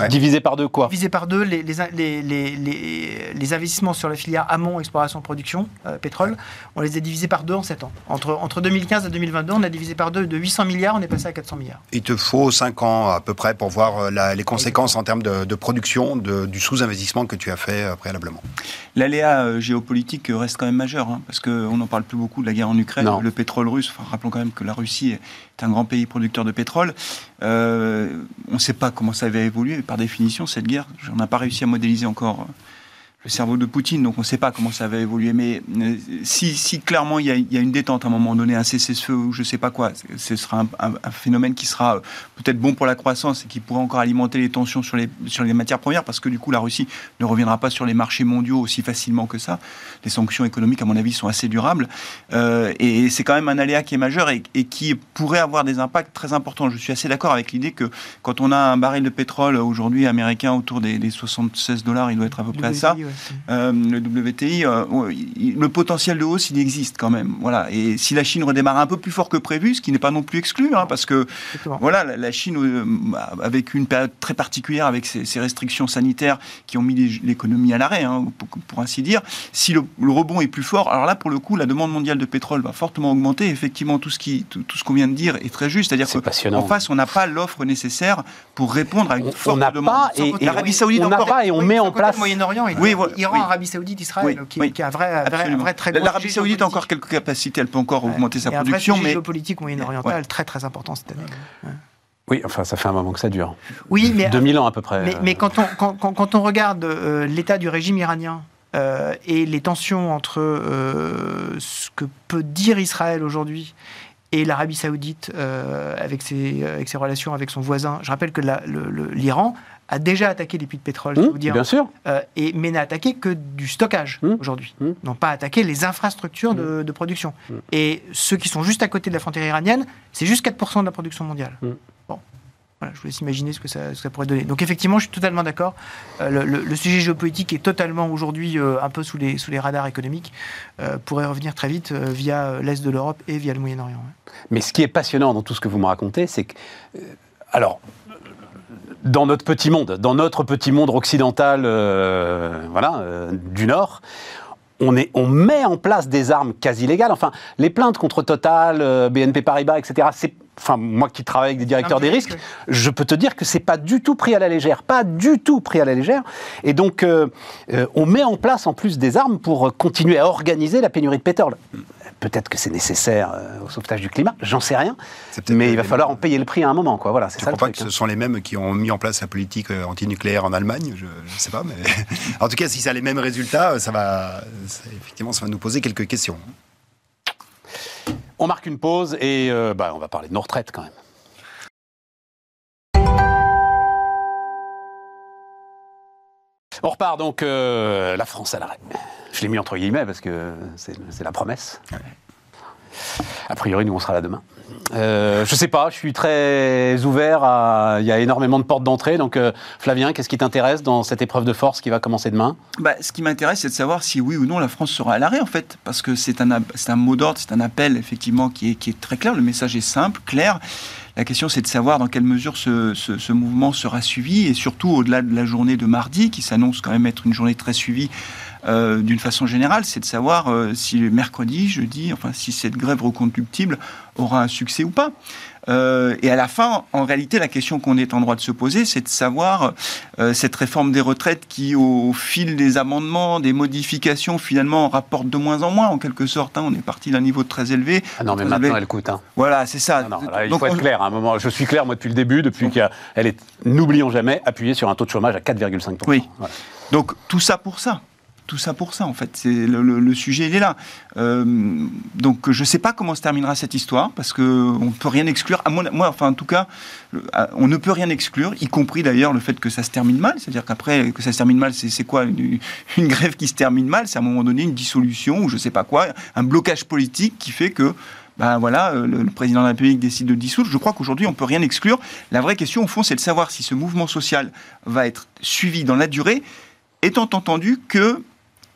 Divisé par deux quoi Divisé par deux les, les, les, les, investissements sur la filière amont, exploration, production, euh, pétrole, on les a divisés par deux en 7 ans. Entre, entre 2015 et 2022, on a divisé par deux de 800 milliards, on est passé à 400 milliards. Il te faut 5 ans à peu près pour voir euh, les conséquences en termes de, production de, du sous-investissement que tu as fait euh, préalablement. L'aléa géopolitique reste quand même majeur, hein, parce qu'on n'en parle plus beaucoup de la guerre en Ukraine, le pétrole russe, enfin, rappelons quand même que la Russie un grand pays producteur de pétrole. on ne sait pas comment ça va évoluer par définition, cette guerre, on n'a pas réussi à modéliser encore euh, le cerveau de Poutine, donc on ne sait pas comment ça va évoluer. Mais euh, si, si clairement il y, a, une détente à un moment donné, un cessez-le-feu ou je ne sais pas quoi, ce sera un, phénomène qui sera euh, peut-être bon pour la croissance et qui pourrait encore alimenter les tensions sur les, sur les matières premières, parce que du coup la Russie ne reviendra pas sur les marchés mondiaux aussi facilement que ça. Les sanctions économiques, à mon avis, sont assez durables. Euh, et c'est quand même un aléa qui est majeur et, qui pourrait avoir des impacts très importants. Je suis assez d'accord avec l'idée que quand on a un baril de pétrole aujourd'hui américain autour des, 76 dollars, il doit être à peu près à ça. Euh, le WTI, euh, le potentiel de hausse, il existe quand même. Voilà. Et si la Chine redémarre un peu plus fort que prévu, ce qui n'est pas non plus exclu, hein, parce que voilà, la, Chine, euh, avec une période très particulière, avec ces, restrictions sanitaires qui ont mis l'économie à l'arrêt, hein, pour, ainsi dire, si le, rebond est plus fort, alors là, pour le coup, la demande mondiale de pétrole va fortement augmenter. Effectivement, tout ce qui, tout, ce qu'on vient de dire est très juste. C'est-à-dire qu'en face, on n'a pas l'offre nécessaire pour répondre à une forte on demande. Pas et, l'Arabie Saoudite on n'a pas et on met en place. Moyen-Orient, oui, Iran, Arabie Saoudite, Israël, qui, a un vrai, vrai, très L'Arabie Saoudite a encore quelques capacités, elle peut encore augmenter sa production. Un vrai mais géopolitique moyen-oriental très très important cette année. Oui, enfin, ça fait un moment que ça dure. Oui, mais 2000 ans à peu près. Mais, mais quand, on, quand, quand, on regarde euh, l'état du régime iranien euh, et les tensions entre euh, ce que peut dire Israël aujourd'hui et l'Arabie saoudite avec, ses, avec ses relations avec son voisin, je rappelle que l'Iran a déjà attaqué les puits de pétrole, je mmh, vous dire. Bien sûr. Euh, et, mais n'a attaqué que du stockage mmh. aujourd'hui. Mmh. N'ont pas attaqué les infrastructures de, production. Et ceux qui sont juste à côté de la frontière iranienne, c'est juste 4% de la production mondiale. Bon. Voilà, je vous laisse imaginer ce que, ça, ça, pourrait donner. Donc effectivement, je suis totalement d'accord. Euh, le, sujet géopolitique est totalement aujourd'hui euh, un peu sous les, sous les radars économiques, pourrait revenir très vite via l'Est de l'Europe et via le Moyen-Orient. Mais ce qui est passionnant dans tout ce que vous me racontez, c'est que... alors, dans notre petit monde, dans notre petit monde occidental, euh, voilà, euh, du Nord, on, est, on met en place des armes quasi légales. Enfin, les plaintes contre Total, euh, BNP Paribas, etc. C'est, enfin, moi qui travaille avec des directeurs des risques, je peux te dire que c'est pas du tout pris à la légère, pas du tout pris à la légère. Et donc, on met en place en plus des armes pour continuer à organiser la pénurie de pétrole. Peut-être que c'est nécessaire euh, au sauvetage du climat, j'en sais rien. Mais il va falloir en payer le prix à un moment. Quoi. Voilà, c'est ça crois pas que ce hein. sont les mêmes qui ont mis en place la politique euh, antinucléaire en Allemagne? Je ne sais pas. Mais en tout cas, si ça a les mêmes résultats, ça va, effectivement, ça va nous poser quelques questions. On marque une pause et euh, bah, on va parler de nos retraites quand même. On repart donc la France à l'arrêt. Je l'ai mis entre guillemets parce que c'est la promesse. A priori, nous, on sera là demain. Euh, je sais pas, je suis très ouvert à. Il y a énormément de portes d'entrée. Donc, euh, Flavien, qu'est-ce qui t'intéresse dans cette épreuve de force qui va commencer demain? Bah, Ce qui m'intéresse, c'est de savoir si oui ou non la France sera à l'arrêt, en fait. Parce que c'est un, un mot d'ordre, c'est un appel, effectivement, qui est, qui est très clair. Le message est simple, clair. La question, c'est de savoir dans quelle mesure ce, mouvement sera suivi et surtout au-delà de la journée de mardi, qui s'annonce quand même être une journée très suivie euh, d'une façon générale, c'est de savoir euh, si mercredi, jeudi, enfin si cette grève reconductible aura un succès ou pas. Euh, et à la fin, en réalité, la question qu'on est en droit de se poser, c'est de savoir cette réforme des retraites qui, au fil des amendements, des modifications, finalement, rapporte de moins en moins, en quelque sorte. Hein. on est parti d'un niveau très élevé. Ah non, mais maintenant, elle coûte. Hein. Voilà, c'est ça. il faut être clair. À un moment, je suis clair, moi, depuis le début, depuis qu'elle est, n'oublions jamais, appuyée sur un taux de chômage à 4,5%. Oui. Donc, tout ça pour ça tout ça pour ça, en fait. Le, sujet, il est là. Euh, donc, je ne sais pas comment se terminera cette histoire, parce qu'on ne peut rien exclure. À enfin, en tout cas, on ne peut rien exclure, y compris d'ailleurs le fait que ça se termine mal. C'est-à-dire qu'après, que ça se termine mal, c'est quoi une, grève qui se termine mal? C'est à un moment donné une dissolution, ou je ne sais pas quoi, un blocage politique qui fait que ben voilà, le, le, président de la République décide de dissoudre. Je crois qu'aujourd'hui, on peut rien exclure. La vraie question, au fond, c'est de savoir si ce mouvement social va être suivi dans la durée, étant entendu que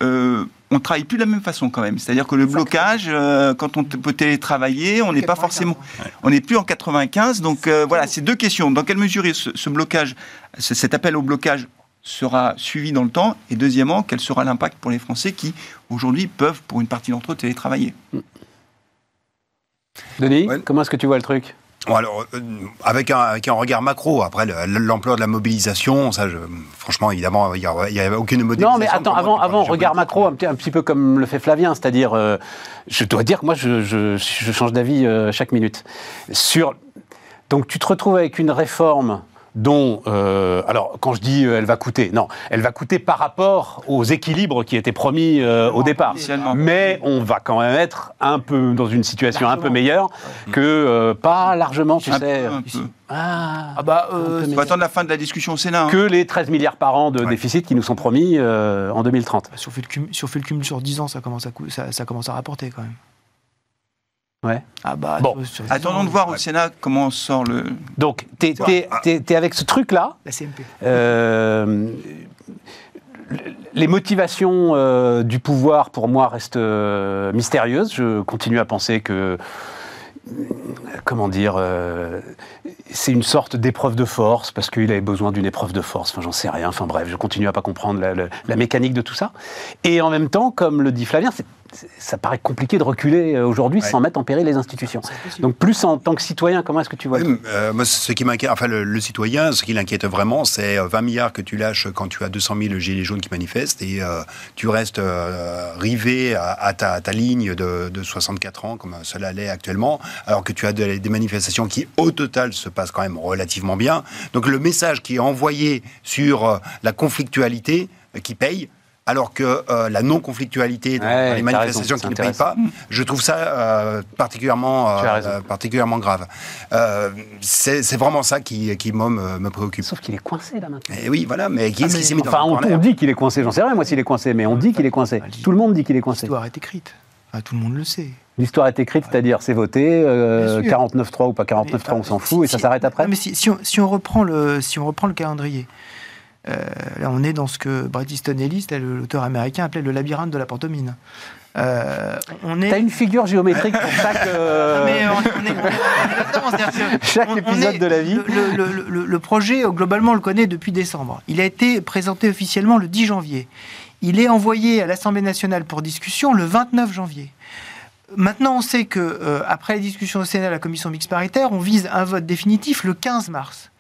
euh, on travaille plus de la même façon quand même. C'est-à-dire que le blocage, euh, quand on peut télétravailler, on n'est pas forcément, on n'est plus en 95. Donc euh, voilà, c'est deux questions. Dans quelle mesure ce, blocage, cet appel au blocage sera suivi dans le temps? Et deuxièmement, quel sera l'impact pour les Français qui aujourd'hui peuvent, pour une partie d'entre eux, télétravailler? Denis, comment est-ce que tu vois le truc? Alors, euh, avec un, avec un, regard macro, après l'ampleur de la mobilisation, ça, je, franchement, évidemment, il n'y a, aucune modélisation. Non, mais attends, avant, avant regard macro, un petit, un petit, peu comme le fait Flavien, c'est-à-dire, euh, je dois dire que moi, je, je, je change d'avis euh, chaque minute. Sur, donc, tu te retrouves avec une réforme dont, euh, alors quand je dis euh, elle va coûter, non, elle va coûter par rapport aux équilibres qui étaient promis euh, au départ. Mais on va quand même être un peu dans une situation un peu meilleure que pas largement, tu sais. Ah, ah, bah, euh, faut attendre la fin de la discussion au Sénat. Hein. Que les 13 milliards par an de déficit qui nous sont promis en 2030. Si on, fait le cumul, si on fait le cumul sur 10 ans, ça commence à, ça, ça commence à rapporter quand même. Ouais. Ah bah, bon. Attendons de voir au Sénat comment on sort le. Donc, tu es, avec ce truc-là. La CMP. Euh, les motivations euh, du pouvoir, pour moi, restent euh, mystérieuses. Je continue à penser que. Comment dire C'est une sorte d'épreuve de force, parce qu'il avait besoin d'une épreuve de force. Enfin, j'en sais rien. Enfin, bref, je continue à pas comprendre la, la mécanique de tout ça. Et en même temps, comme le dit Flavien, c'est ça paraît compliqué de reculer euh, aujourd'hui sans mettre en péril les institutions. Donc plus en tant que citoyen, comment est-ce que tu vois euh, Moi, ce qui m'inquiète, enfin le, citoyen, ce qui l'inquiète vraiment, c'est 20 euh, milliards que tu lâches quand tu as 200 000 gilets jaunes qui manifestent et tu restes rivé à, ta, ligne de, 64 ans, comme cela l'est actuellement, alors que tu as des manifestations qui, au total, se passent quand même relativement bien. Donc le message qui est envoyé sur la conflictualité qui paye, alors que euh, la non-conflictualité dans les manifestations qui ne payent pas, je trouve ça euh, particulièrement, euh, particulièrement grave. c'est vraiment ça qui, qui moi, me, préoccupe. Sauf qu'il est coincé là maintenant. Et eh oui, voilà, mais qui est-ce qui s'est mis Enfin, on, on, dit qu'il est coincé, j'en sais rien moi s'il est coincé, mais on dit qu'il est coincé. Tout le monde dit qu'il est coincé. L'histoire est écrite. Tout le monde le sait. L'histoire est écrite, c'est-à-dire c'est voté, 49-3 ou pas 49-3, on s'en fout, et ça s'arrête après mais si, si, on, si, on, reprend le, si on reprend le calendrier, euh, là, on est dans ce que Bret Easton Ellis, l'auteur américain, appelait le labyrinthe de la pantomime. Euh, on est... T'as une figure géométrique pour chaque. chaque épisode de la vie. Le, projet, globalement, on le connaît depuis décembre. Il a été présenté officiellement le 10 janvier. Il est envoyé à l'Assemblée nationale pour discussion le 29 janvier. Maintenant, on sait que euh, après les discussions au Sénat, la commission mixte paritaire, on vise un vote définitif le 15 mars.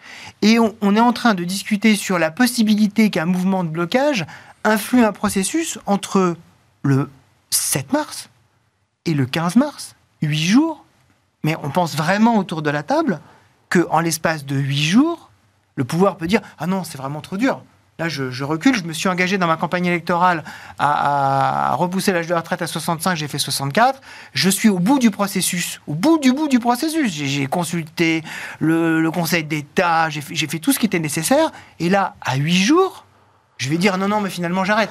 Et on, est en train de discuter sur la possibilité qu'un mouvement de blocage influe un processus entre le 7 mars et le 15 mars. Huit jours. Mais on pense vraiment autour de la table qu'en l'espace de huit jours, le pouvoir peut dire Ah non, c'est vraiment trop dur. Là, je, recule. Je me suis engagé dans ma campagne électorale à, repousser l'âge de la retraite à 65. J'ai fait 64. Je suis au bout du processus. Au bout du bout du processus. J'ai consulté le, Conseil d'État. J'ai fait, tout ce qui était nécessaire. Et là, à 8 jours, je vais dire non, non, mais finalement, j'arrête.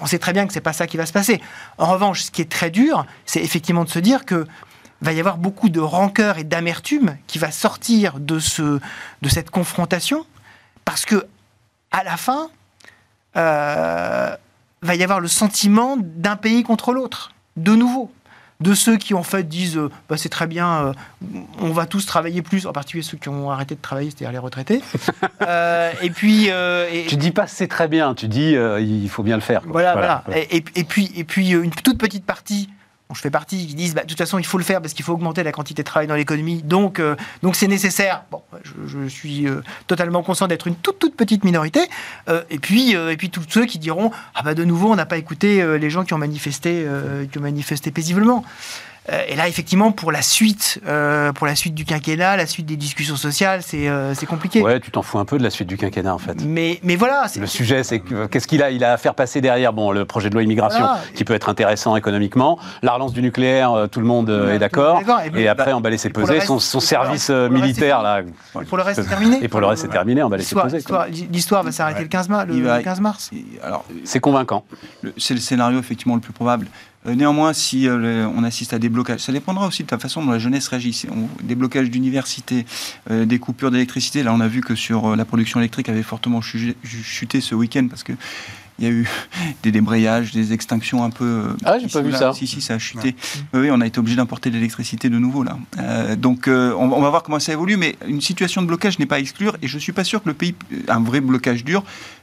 on, sait très bien que c'est pas ça qui va se passer. En revanche, ce qui est très dur, c'est effectivement de se dire que va y avoir beaucoup de rancœur et d'amertume qui va sortir de, ce, de cette confrontation parce que à la fin, euh, va y avoir le sentiment d'un pays contre l'autre, de nouveau. De ceux qui en fait disent euh, bah, c'est très bien, euh, on va tous travailler plus, en particulier ceux qui ont arrêté de travailler, c'est-à-dire les retraités. et puis, et... tu dis pas c'est très bien, tu dis il faut bien le faire. Voilà, voilà. Et, et, puis, et puis une toute petite partie je fais partie, qui disent bah, de toute façon il faut le faire parce qu'il faut augmenter la quantité de travail dans l'économie, donc euh, donc c'est nécessaire. Bon, je, suis euh, totalement conscient d'être une toute toute petite minorité. Euh, et puis et puis tous ceux qui diront ah bah de nouveau on n'a pas écouté les gens qui ont manifesté qui ont manifesté paisiblement. Euh, et là, effectivement, pour la suite, euh, pour la suite du quinquennat, la suite des discussions sociales, c'est euh, compliqué. Ouais, tu t'en fous un peu de la suite du quinquennat, en fait. Mais, mais voilà. Le sujet, c'est qu'est-ce qu'il a Il a à faire passer derrière? Bon, le projet de loi immigration, qui peut être intéressant économiquement. La relance du nucléaire, tout le monde est d'accord. Et, après, emballer ses pesées. Son, son service militaire, là. pour le reste, c'est terminé. Et pour le reste, c'est terminé, emballer ses pesées. L'histoire va s'arrêter le 15 mars. Le 15 mars. C'est convaincant. C'est le scénario, effectivement, le plus probable. Euh, néanmoins, si euh, on assiste à des blocages, ça dépendra aussi de la façon dont la jeunesse réagit. Si on- des blocages d'université, euh, des coupures d'électricité. Là, on a vu que sur euh, la production électrique avait fortement chu- chuté ce week-end parce que il y a eu des débrayages, des extinctions un peu. Ah, j'ai pas vu là. ça. Si, si, ça a chuté. Oui, oui, on a été obligé d'importer de l'électricité de nouveau là. Euh, donc, euh, on, on va voir comment ça évolue, mais une situation de blocage n'est pas à exclure, et je suis pas sûr que le pays, un vrai blocage dur,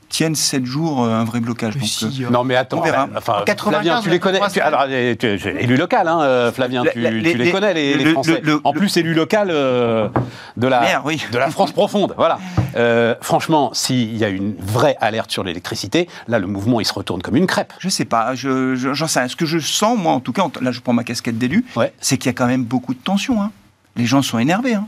tienne 7 jours euh, un vrai blocage. Donc, Si, euh, euh, Non mais attends, On verra. enfin, 95, Flavien, tu les connais. Tu, alors, tu- élu local, hein, Flavien, La- tu, la- tu les- connais les, les le- Français. le- le- en plus, élu local euh, de la Maire, oui. de la France profonde. Voilà. Euh, franchement, s'il y a une vraie alerte sur l'électricité, là, le mouvement il se retourne comme une crêpe. Je sais pas, je, je- j'en sais rien. Ce que je sens, moi, en tout cas, là, je prends ma casquette d'élu, Ouais. c'est qu'il y a quand même beaucoup de tension. hein. Les gens sont énervés. hein.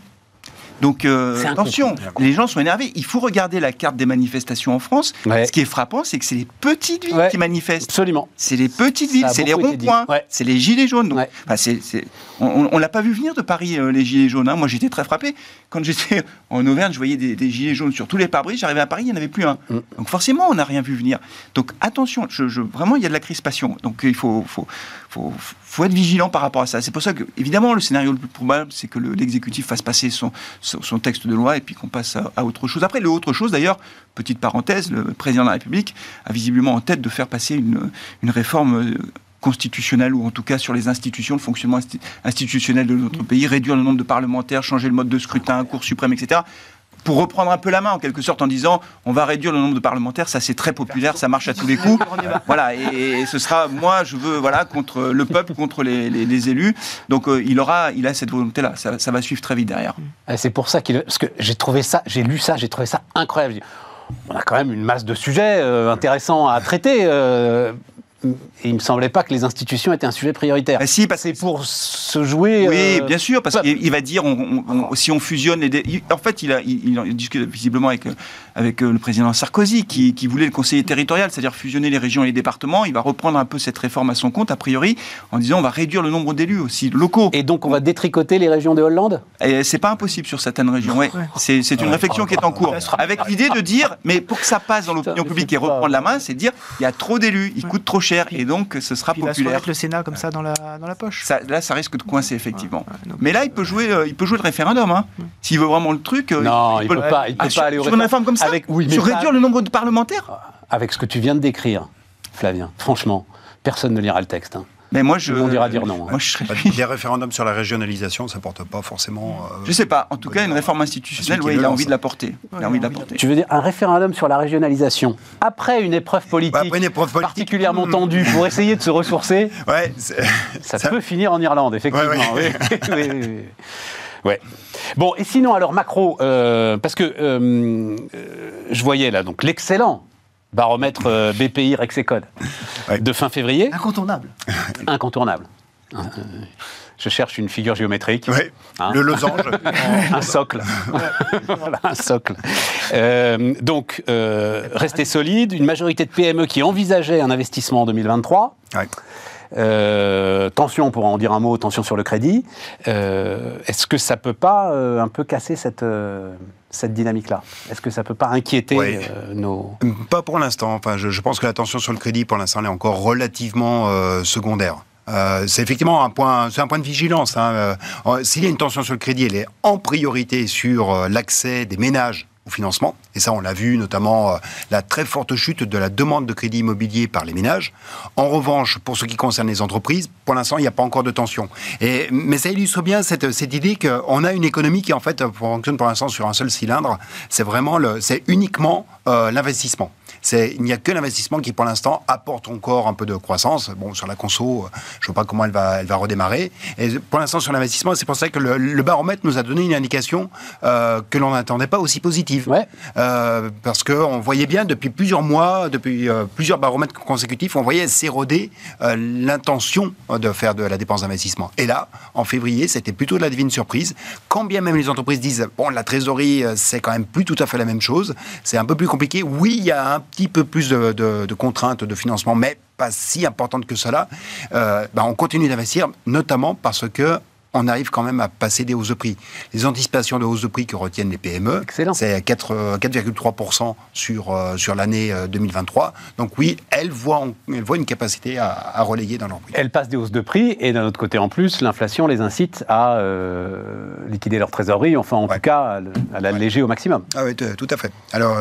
Donc, euh, attention, les gens sont énervés. Il faut regarder la carte des manifestations en France. Ouais. Ce qui est frappant, c'est que c'est les petites villes Ouais. qui manifestent. Absolument. C'est les petites villes, a c'est les ronds-points, Ouais. c'est les gilets jaunes. Donc, on on- on l'a pas vu venir de Paris, euh, les gilets jaunes. hein. Moi, j'étais très frappé. Quand j'étais en Auvergne, je voyais des, des gilets jaunes sur tous les pare-brises. J'arrivais à Paris, il n'y en avait plus un. Mm. Donc forcément, on n'a rien vu venir. Donc attention, je, je- vraiment, il y a de la crispation. Donc il faut, faut, faut, faut être vigilant par rapport à ça. C'est pour ça que, évidemment, le scénario le plus probable, c'est que le- l'exécutif fasse passer son, son, son texte de loi et puis qu'on passe à, à autre chose. Après, le autre chose, d'ailleurs, petite parenthèse, le président de la République a visiblement en tête de faire passer une, une réforme euh, constitutionnelle ou en tout cas sur les institutions, le fonctionnement insti- institutionnel de notre pays, réduire le nombre de parlementaires, changer le mode de scrutin, Cour suprême, etc. Pour reprendre un peu la main en quelque sorte en disant on va réduire le nombre de parlementaires, ça c'est très populaire, ça marche à tous les coups. Voilà, et, et ce sera moi je veux voilà contre le peuple, contre les, les- les élus. Donc euh, il aura, il a cette volonté là, ça, ça va suivre très vite derrière. Ah, C'est pour ça qu'il. Parce que j'ai trouvé ça, j'ai lu ça, j'ai trouvé ça incroyable. On a quand même une masse de sujets euh, intéressants à traiter. euh, et il me semblait pas que les institutions étaient un sujet prioritaire. Bah, si, parce C'est pour se jouer. Oui, euh, bien sûr, parce qu'il il va dire, on- on- on- si on fusionne les... dé- en fait, il, a, il, discute visiblement avec, euh, avec le président Sarkozy, qui, qui voulait le conseiller territorial, c'est-à-dire fusionner les régions et les départements. Il va reprendre un peu cette réforme à son compte, a priori, en disant on va réduire le nombre d'élus aussi locaux. Et donc on va détricoter les régions de Hollande? C'est pas impossible sur certaines régions. Ouais. C'est c'est une réflexion qui est en cours. Avec l'idée de dire, mais pour que ça passe dans l'opinion publique et reprendre la main, c'est de dire il y a trop d'élus, ils coûtent trop cher, et donc ce sera Puis il va se populaire. le Sénat comme ça dans la, dans la poche. Ça- là, ça risque de coincer, effectivement. Ouais, donc- Mais là, il peut jouer, euh, il peut jouer le référendum. Hein. S'il veut vraiment le truc. euh, Non, il peut le- pas, il peut Ah, sur, pas aller au sur une réforme comme ça Avec- oui, mais Sur pas- réduire le nombre de parlementaires? Avec ce que tu viens de décrire, Flavien, franchement, personne ne lira le texte. hein. Mais moi, je. Tout le monde ira dire non, hein. Moi, je serais. Bah, Des référendums sur la régionalisation, ça porte pas forcément. euh, Je sais pas. En tout cas, une réforme institutionnelle, ouais, il a envie de la porter. Il a envie de la porter. Tu veux dire un référendum sur la régionalisation après une épreuve politique, Bah, après une épreuve politique. particulièrement tendue pour essayer de se ressourcer Ouais, Ça, Ça- peut finir en Irlande, effectivement. Ouais, Oui, oui, oui, oui. Ouais. Bon, et sinon, alors, macro, euh, parce que euh, euh, je voyais là, donc, l'excellent baromètre euh, BPI Rexecode Ouais. de fin février, Incontournable. incontournable. Euh, Je cherche une figure géométrique. ouais. Hein Le losange. un socle. voilà, un socle. Euh, donc, euh, rester solide, une majorité de PME qui envisageait un investissement en 2023. Ouais. Euh, tension, on pourra en dire un mot, tension sur le crédit. Euh, Est-ce que ça peut pas euh, un peu casser cette, euh, cette dynamique-là Est-ce que ça peut pas inquiéter euh, nos... Pas pour l'instant. Enfin, je, je pense que la tension sur le crédit, pour l'instant, elle est encore relativement euh, secondaire. Euh, c'est effectivement un point, c'est un point de vigilance. hein. S'il y a une tension sur le crédit, elle est en priorité sur l'accès des ménages financement. Et ça, on l'a vu, notamment euh, la très forte chute de la demande de crédit immobilier par les ménages. En revanche, pour ce qui concerne les entreprises, pour l'instant, il n'y a pas encore de tension. Et, mais ça illustre bien cette, idée qu'on a une économie qui, en fait, fonctionne pour l'instant sur un seul cylindre. C'est vraiment, c'est uniquement euh, l'investissement. C'est, il n'y a que l'investissement qui, pour l'instant, apporte encore un peu de croissance. Bon, sur la conso, euh, je ne vois pas comment elle va, elle va redémarrer. Et pour l'instant, sur l'investissement, c'est pour ça que le, le baromètre nous a donné une indication euh, que l'on n'attendait pas aussi positive. Ouais. Euh, parce qu'on voyait bien depuis plusieurs mois, depuis euh, plusieurs baromètres consécutifs, on voyait s'éroder l'intention de faire de la dépense d'investissement. Et là, en février, c'était plutôt de la divine surprise. Quand bien même les entreprises disent, bon, la trésorerie, c'est quand même plus tout à fait la même chose, c'est un peu plus compliqué. Oui, il y a un petit peu plus de, contraintes de financement, mais pas si importantes que cela. Euh, ben, on continue d'investir, notamment parce que on arrive quand même à passer des hausses de prix. Les anticipations de hausse de prix que retiennent les PME, c'est 4,3% sur, euh, sur l'année 2023. Euh, Donc oui, elles voient, elles voient une capacité à, relayer dans leur prix. Elles passent des hausses de prix et d'un autre côté en plus, l'inflation les incite à euh, liquider leur trésorerie, enfin en tout cas à l'alléger au maximum. Ah oui, tout à fait. Alors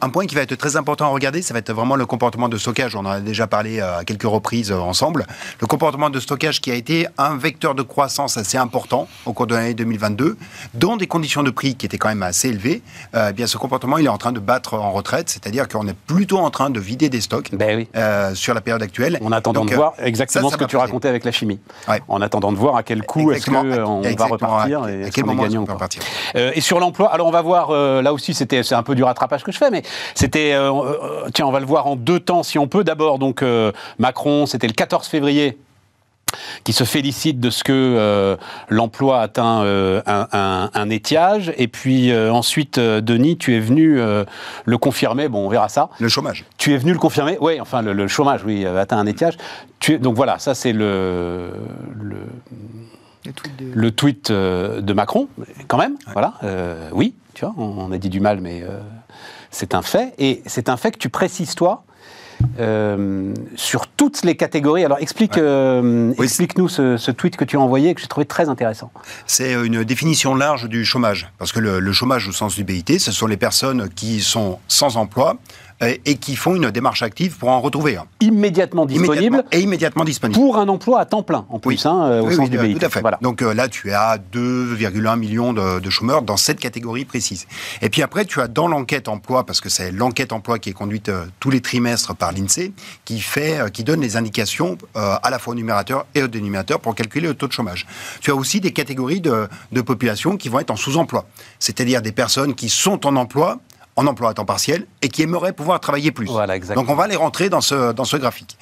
un point qui va être très important à regarder, ça va être vraiment le comportement de stockage. On en a déjà parlé à quelques reprises ensemble. Le comportement de stockage qui a été un vecteur de croissance assez important au cours de l'année 2022, dans des conditions de prix qui étaient quand même assez élevées, euh, eh bien ce comportement il est en train de battre en retraite, c'est-à-dire qu'on est plutôt en train de vider des stocks ben euh, sur la période actuelle. En attendant de voir exactement ce que tu racontais avec la chimie. En attendant de voir à quel coût est-ce qu'on va repartir et à quel moment on va repartir. Euh, et sur l'emploi, alors on va voir, là aussi c'était c'est un peu du rattrapage que je fais, mais c'était tiens on va le voir en deux temps si on peut. D'abord donc Macron, c'était le 14 février qui se félicite de ce que euh, l'emploi atteint euh, un, étiage. Et puis euh, ensuite, Denis, tu es venu le confirmer. Bon, on verra ça. Le chômage. Tu es venu le confirmer. Oui, enfin, le, chômage, oui, atteint un étiage. Tu donc voilà, ça c'est le, le, tweet de... Macron, quand même. Voilà. oui, tu vois, on a dit du mal, mais c'est un fait. Et c'est un fait que tu précises, toi, euh, sur toutes les catégories. Alors explique, euh, explique-nous ce, tweet que tu as envoyé que j'ai trouvé très intéressant. C'est une définition large du chômage, parce que le, le chômage au sens du BIT, ce sont les personnes qui sont sans emploi, euh, et qui font une démarche active pour en retrouver un. Immédiatement disponible. et immédiatement disponible. Pour un emploi à temps plein, en plus, hein, euh, au sens du Tout à fait. Donc euh, là, tu as 2,1 millions de, de, chômeurs dans cette catégorie précise. Et puis après, tu as dans l'enquête emploi, parce que c'est l'enquête emploi qui est conduite tous les trimestres par l'INSEE, qui fait, qui donne les indications à la fois au numérateur et au dénominateur pour calculer le taux de chômage. Tu as aussi des catégories de, de population qui vont être en sous-emploi, c'est-à-dire des personnes qui sont en emploi en emploi à temps partiel et qui aimeraient pouvoir travailler plus. Donc on va les rentrer dans ce, dans ce graphique.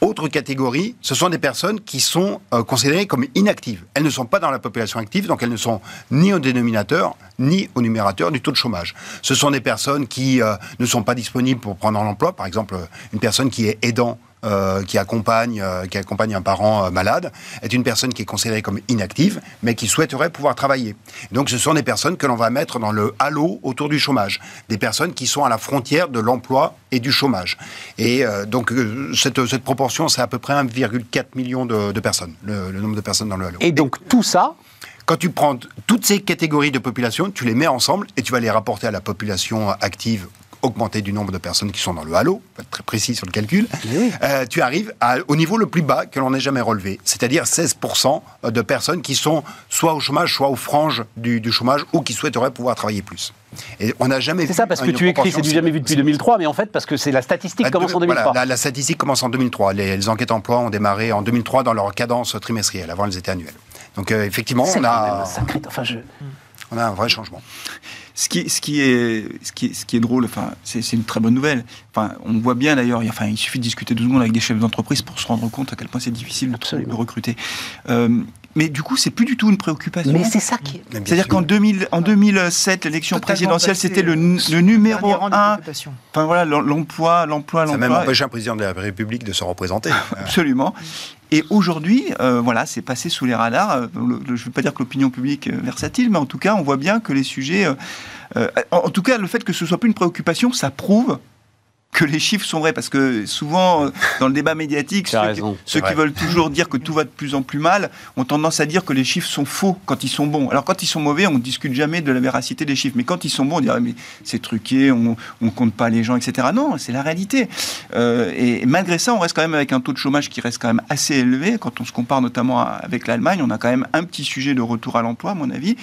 Autre catégorie, ce sont des personnes qui sont euh, considérées comme inactives. Elles ne sont pas dans la population active, donc elles ne sont ni au dénominateur ni au numérateur du taux de chômage. Ce sont des personnes qui euh, ne sont pas disponibles pour prendre l'emploi. Par exemple, une personne qui est aidant euh, qui, accompagne, euh, qui accompagne un parent euh, malade est une personne qui est considérée comme inactive, mais qui souhaiterait pouvoir travailler. Donc ce sont des personnes que l'on va mettre dans le halo autour du chômage, des personnes qui sont à la frontière de l'emploi et du chômage. Et donc cette, cette proportion, c'est à peu près 1,4 million de, personnes, le, le nombre de personnes dans le halo. Et donc tout ça, quand tu prends toutes ces catégories de population, tu les mets ensemble et tu vas les rapporter à la population active augmenter du nombre de personnes qui sont dans le halo, être très précis sur le calcul, euh, tu arrives au niveau le plus bas que l'on ait jamais relevé, c'est-à-dire 16% de personnes qui sont soit au chômage, soit aux franges du, chômage ou qui souhaiteraient pouvoir travailler plus. Et on n'a jamais C'est ça, parce que tu écris, c'est du jamais vu depuis 2003, mais en fait, parce que c'est la statistique commence en 2003. la, statistique commence en 2003. Les, enquêtes emploi ont démarré en 2003 dans leur cadence trimestrielle. Avant, elles étaient annuelles. Donc, euh, effectivement, on a. Enfin, je... On a un vrai changement. Ce qui, ce qui, est, ce qui, ce qui est drôle, enfin, c'est une très bonne nouvelle. Enfin, on voit bien d'ailleurs, enfin, il suffit de discuter deux secondes avec des chefs d'entreprise pour se rendre compte à quel point c'est difficile de, recruter. Euh, mais du coup, c'est plus du tout une préoccupation. Mais c'est ça qui est. C'est-à-dire qu'en 2007, l'élection présidentielle, c'était le, le, numéro un. Enfin voilà, l'emploi, l'emploi, l'emploi. Ça a même empêché un président de la République de se représenter. Absolument. Et aujourd'hui, euh, voilà, c'est passé sous les radars. Euh, je ne veux pas dire que l'opinion publique est versatile, mais en tout cas, on voit bien que les sujets. Euh, en, tout cas, le fait que ce soit plus une préoccupation, ça prouve que les chiffres sont vrais, parce que souvent, euh, dans le débat médiatique, ceux, qui, veulent toujours dire que tout va de plus en plus mal ont tendance à dire que les chiffres sont faux quand ils sont bons. Alors quand ils sont mauvais, on ne discute jamais de la véracité des chiffres, mais quand ils sont bons, on dirait mais c'est truqué, on ne compte pas les gens, etc. Non, c'est la réalité. Euh, et, malgré ça, on reste quand même avec un taux de chômage qui reste quand même assez élevé. Quand on se compare notamment avec l'Allemagne, on a quand même un petit sujet de retour à l'emploi, à mon avis.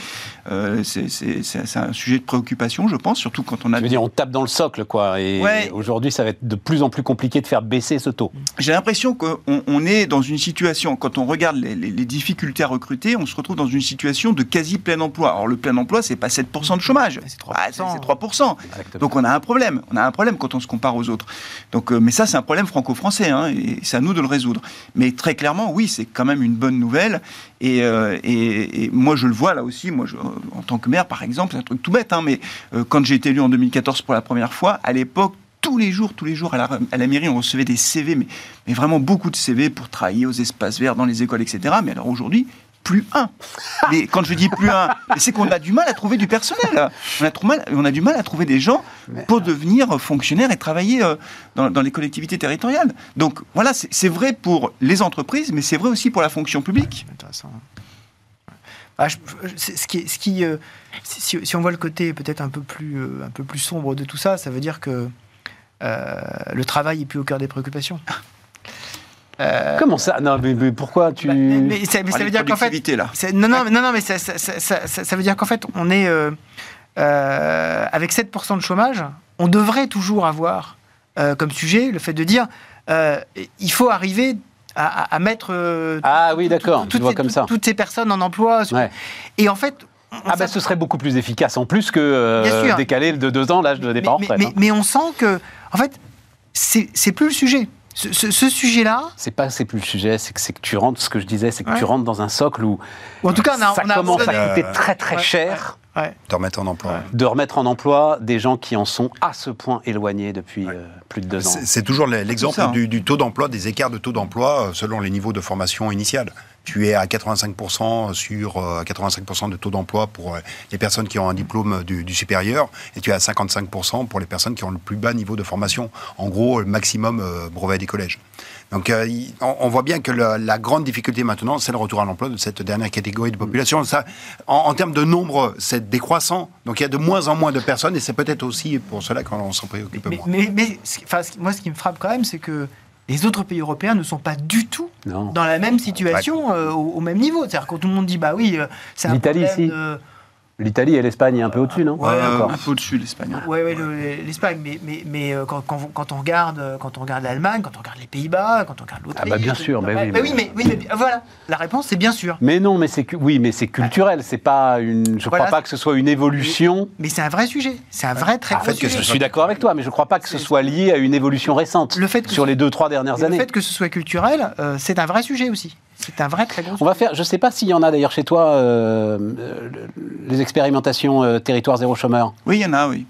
Euh, c'est un sujet de préoccupation, je pense, surtout quand on a... Je veux dire, on tape dans le socle, quoi. Et aujourd'hui, aujourd'hui, ça va être de plus en plus compliqué de faire baisser ce taux. J'ai l'impression qu'on on est dans une situation, quand on regarde les, difficultés à recruter, on se retrouve dans une situation de quasi plein emploi. Alors le plein emploi, c'est pas 7% de chômage, c'est 3%. Ah, Donc on a un problème. On a un problème quand on se compare aux autres. Donc, euh, mais ça, c'est un problème franco-français, hein, et c'est à nous de le résoudre. Mais très clairement, oui, c'est quand même une bonne nouvelle. Et, euh, et, moi, je le vois là aussi. Moi, je, en tant que maire, par exemple, c'est un truc tout bête, hein, mais euh, quand j'ai été élu en 2014 pour la première fois, à l'époque, tous les jours, tous les jours à la, mairie, on recevait des CV, mais, mais, vraiment beaucoup de CV pour travailler aux espaces verts, dans les écoles, etc. Mais alors aujourd'hui, plus un. Mais quand je dis plus un, c'est qu'on a du mal à trouver du personnel. On a, trop mal, on a du mal à trouver des gens pour devenir fonctionnaires et travailler euh, dans, dans les collectivités territoriales. Donc voilà, c'est vrai pour les entreprises, mais c'est vrai aussi pour la fonction publique. Intéressant. Ah, je- je- c'est- ce qui, ce qui, euh, si, si on voit le côté peut-être un peu plus, euh, un peu plus sombre de tout ça, ça veut dire que le travail est plus au cœur des préoccupations. Euh, Comment ça? Non, mais, mais pourquoi tu. bah, mais, mais ça, mais ça Ah, veut dire qu'en fait, là. c'est- non, non, mais- non, non, mais ça, ça- ça- ça- ça- ça veut dire qu'en fait, on est euh, euh, avec 7% de chômage, on devrait toujours avoir euh, comme sujet le fait de dire euh, il faut arriver à, à- à mettre euh, Ah oui, tout- d'accord, tout- tu toutes vois ces- comme toutes- ça. toutes ces personnes en emploi. Ouais. Et en fait, on Ah ben ce serait beaucoup plus efficace en plus que euh, décaler de deux ans l'âge de départ en mais, retraite. mais- hein. mais on sent que, en fait, c'est plus le sujet. Ce, ce- ce sujet-là, C'est pas c'est plus le sujet, c'est que que tu rentres. Ce que je disais, c'est que Ouais. tu rentres dans un socle où ou en tout cas, on a, ça on a commence à coûter très très ouais, cher Ouais. de remettre en emploi. de remettre en emploi des gens qui en sont à ce point éloignés depuis euh, plus de deux ans. C'est toujours l'exemple hein. du, du taux d'emploi, des écarts de taux d'emploi euh, selon les niveaux de formation initiale. Tu es à 85% sur euh, 85% de taux d'emploi pour euh, les personnes qui ont un diplôme du, du supérieur et tu es à 55% pour les personnes qui ont le plus bas niveau de formation. En gros, le maximum euh, brevet des collèges. Donc euh, on, on voit bien que la, la grande difficulté maintenant, c'est le retour à l'emploi de cette dernière catégorie de population. Ça, en, en termes de nombre, c'est décroissant. Donc il y a de moins en moins de personnes et c'est peut-être aussi pour cela qu'on s'en préoccupe Mais, moins. mais, enfin, moi, ce qui me frappe quand même, c'est que les autres pays européens ne sont pas du tout Non. dans la même situation, euh, au, au même niveau. C'est-à-dire quand tout le monde dit, bah oui, euh, c'est un L'Italie, problème si. de- L'Italie et l'Espagne un peu au-dessus, non Ouais, Euh, un peu au-dessus de l'Espagne. Ouais, le- l'Espagne, mais, mais, mais euh, quand, quand, quand on regarde, euh, quand on regarde l'Allemagne, quand on regarde les Pays-Bas, quand on regarde l'Autriche, Ah bah bien sûr, mais bah, oui, bah mais- oui, mais, oui, mais voilà, la réponse c'est bien sûr. Mais non, mais c'est oui, mais c'est culturel. C'est pas une. Je Voilà. crois pas que ce soit une évolution. Mais c'est un vrai sujet, c'est un vrai très Ah, gros fait que. Je suis d'accord avec toi, mais je crois pas que ce soit lié à une évolution récente Le fait que sur ce- les deux trois dernières Et le années. fait que ce soit culturel, euh, c'est un vrai sujet aussi. C'est un vrai très gros On sujet. va faire, je sais pas s'il y en a d'ailleurs chez toi, euh, euh, les expérimentations euh, territoire zéro chômeur. Oui, il y en a, oui.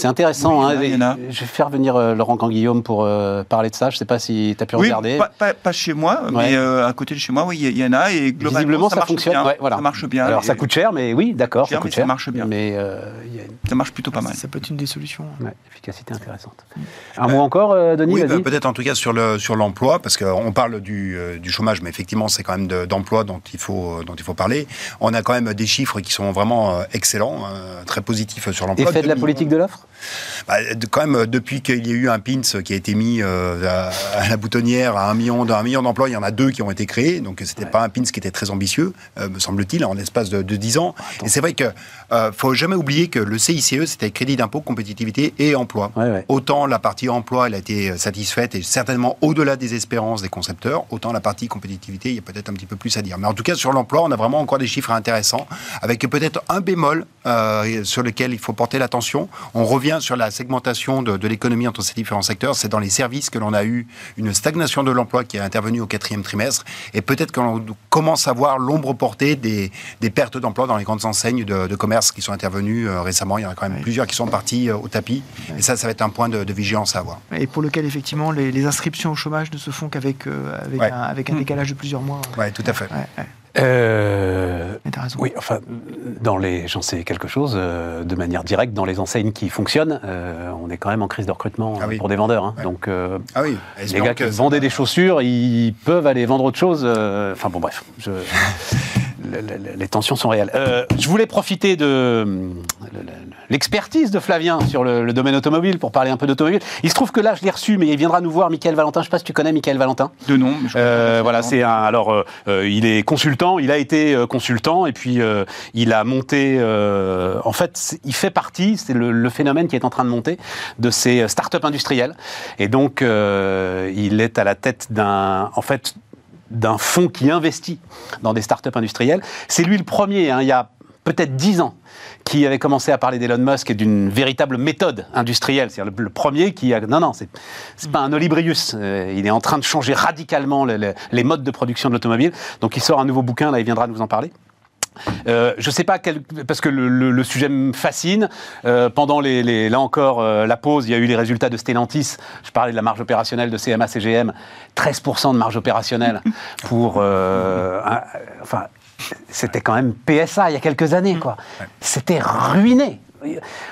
C'est intéressant. Oui, hein, il y en a, il y en a. Je vais faire venir euh, Laurent Canguillaume pour euh, parler de ça. Je sais pas si tu as pu Oui, regarder. pas, pas- pas chez moi, Ouais. mais euh, à côté de chez moi, oui, il y- en a. Et globalement, Visiblement, ça, marche fonctionne. bien. Ouais, voilà. Ça marche bien. Alors, et ça coûte cher, mais oui, d'accord, ça Cher, coûte mais ça cher. marche bien. Mais euh, une Ça marche plutôt pas mal. Ça peut être une des solutions. ouais, efficacité intéressante. Un mot encore, euh, Denis Oui, bah, peut-être en tout cas sur le sur l'emploi, parce qu'on parle du, euh, du chômage, mais effectivement c'est quand même de- d'emploi dont il faut dont il faut parler. On a quand même des chiffres qui sont vraiment excellents, euh, très positifs sur l'emploi. Effet de la politique de l'offre? Bah, quand même, euh, depuis qu'il y a eu un pins qui a été mis euh, à, à la boutonnière à un million, d'un million d'emplois, il y en a deux qui ont été créés. Donc, c'était pas un pins qui était très ambitieux, euh, me semble-t-il, en l'espace de, de 10 ans. Et c'est vrai que euh, faut jamais oublier que le CICE, c'était crédit d'impôt, compétitivité et emploi. Ouais, ouais. Autant la partie emploi, elle a été satisfaite et certainement au-delà des espérances des concepteurs, autant la partie compétitivité, il y a peut-être un petit peu plus à dire. Mais en tout cas, sur l'emploi, on a vraiment encore des chiffres intéressants, avec peut-être un bémol euh, sur lequel il faut porter l'attention. On revient sur la segmentation de, de l'économie entre ces différents secteurs. C'est dans les services que l'on a eu une stagnation de l'emploi qui est intervenue au quatrième trimestre. Et peut-être qu'on commence à voir l'ombre portée des, des pertes d'emploi dans les grandes enseignes de, de commerce qui sont intervenues euh, récemment. Il y en a quand même Oui. plusieurs qui sont partis euh, au tapis. Et ça, ça va être un point de, de vigilance à avoir. Et pour lequel, effectivement, les, les inscriptions au chômage ne se font qu'avec euh, avec Ouais. un, avec un Mm. décalage de plusieurs mois. Oui, tout à fait. Ouais, ouais. Euh. Oui, enfin, dans les, j'en sais quelque chose, euh, de manière directe, dans les enseignes qui fonctionnent, euh, on est quand même en crise de recrutement Ah oui. pour des vendeurs. hein. Ouais. Donc, euh, Ah oui, les gars qui vendaient des chaussures, ils peuvent aller vendre autre chose. euh, Enfin, bon, bref, je- le- le- les tensions sont réelles. Euh, je voulais profiter de l'expertise de Flavien sur le, le domaine automobile pour parler un peu d'automobile. Il se trouve que là, je l'ai reçu, mais il viendra nous voir, Michael Valentin. Je ne sais pas si tu connais Michael Valentin. De nom. Euh, voilà, c'est un. Alors, euh, euh, il est consultant, il a été consultant, et puis euh, il a monté. en fait, il fait partie, c'est le, le phénomène qui est en train de monter, de ces start-up industrielles. Et donc, il est à la tête d'un. En fait, d'un fonds qui investit dans des start-up industrielles. C'est lui le premier, hein, il y a peut-être dix ans, qui avait commencé à parler d'Elon Musk et d'une véritable méthode industrielle. C'est-à-dire le, premier qui a... Non, non, c'est c'est pas un Olibrius. Euh, il est en train de changer radicalement le- le- les modes de production de l'automobile. Donc il sort un nouveau bouquin, là, il viendra nous en parler. Euh, je sais pas quel, parce que le, sujet me fascine. Euh, pendant les, là encore la pause, il y a eu les résultats de Stellantis. Je parlais de la marge opérationnelle de CMA CGM, 13% de marge opérationnelle pour, enfin, c'était quand même PSA il y a quelques années, quoi. C'était ruiné.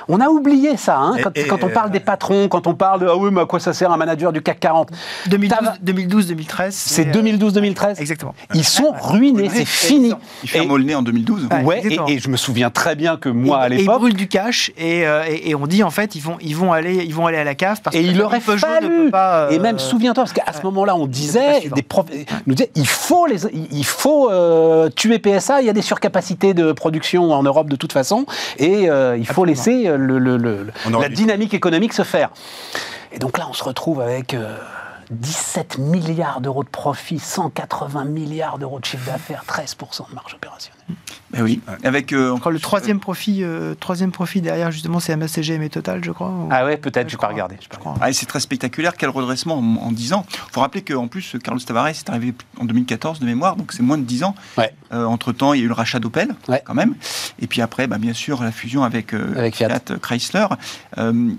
On a oublié ça, hein, quand, on parle des patrons, quand on parle de ah oui, mais à quoi ça sert un manager du CAC 40 2012-2013. C'est 2012-2013 Exactement. Ils sont ruinés, c'est fini. Il ferment le nez en 2012. Ouais, et, je me souviens très bien que moi, à l'époque. Ils brûlent du cash euh, et, et, on dit en fait, ils vont, ils vont, aller, ils vont aller à la cave parce et il aurait fallu. Pas, Et même, euh, souviens-toi, parce qu'à ce moment-là, on disait, des profs nous disaient, il faut, les, il faut euh, tuer PSA, il y a des surcapacités de production en Europe de toute façon, et il faut faut laisser euh, le, la dynamique économique se faire. Et donc là, on se retrouve avec 17 euh, milliards d'euros de profit, 180 milliards d'euros de chiffre d'affaires, 13% de marge opérationnelle. Ben oui, avec euh, encore le troisième profit, euh, troisième profit derrière justement, c'est MSCGM et Total, je crois. Ah ouais, peut-être, je ne pas regarder. Je crois. Ah, c'est très spectaculaire, quel redressement en, 10 ans. Il faut rappeler qu'en plus, Carlos Tavares est arrivé en 2014 de mémoire, donc c'est moins de 10 ans. Ouais. Euh, entre temps, il y a eu le rachat d'Opel, quand même, et puis après, bah, bien sûr, la fusion avec, avec Fiat. Chrysler.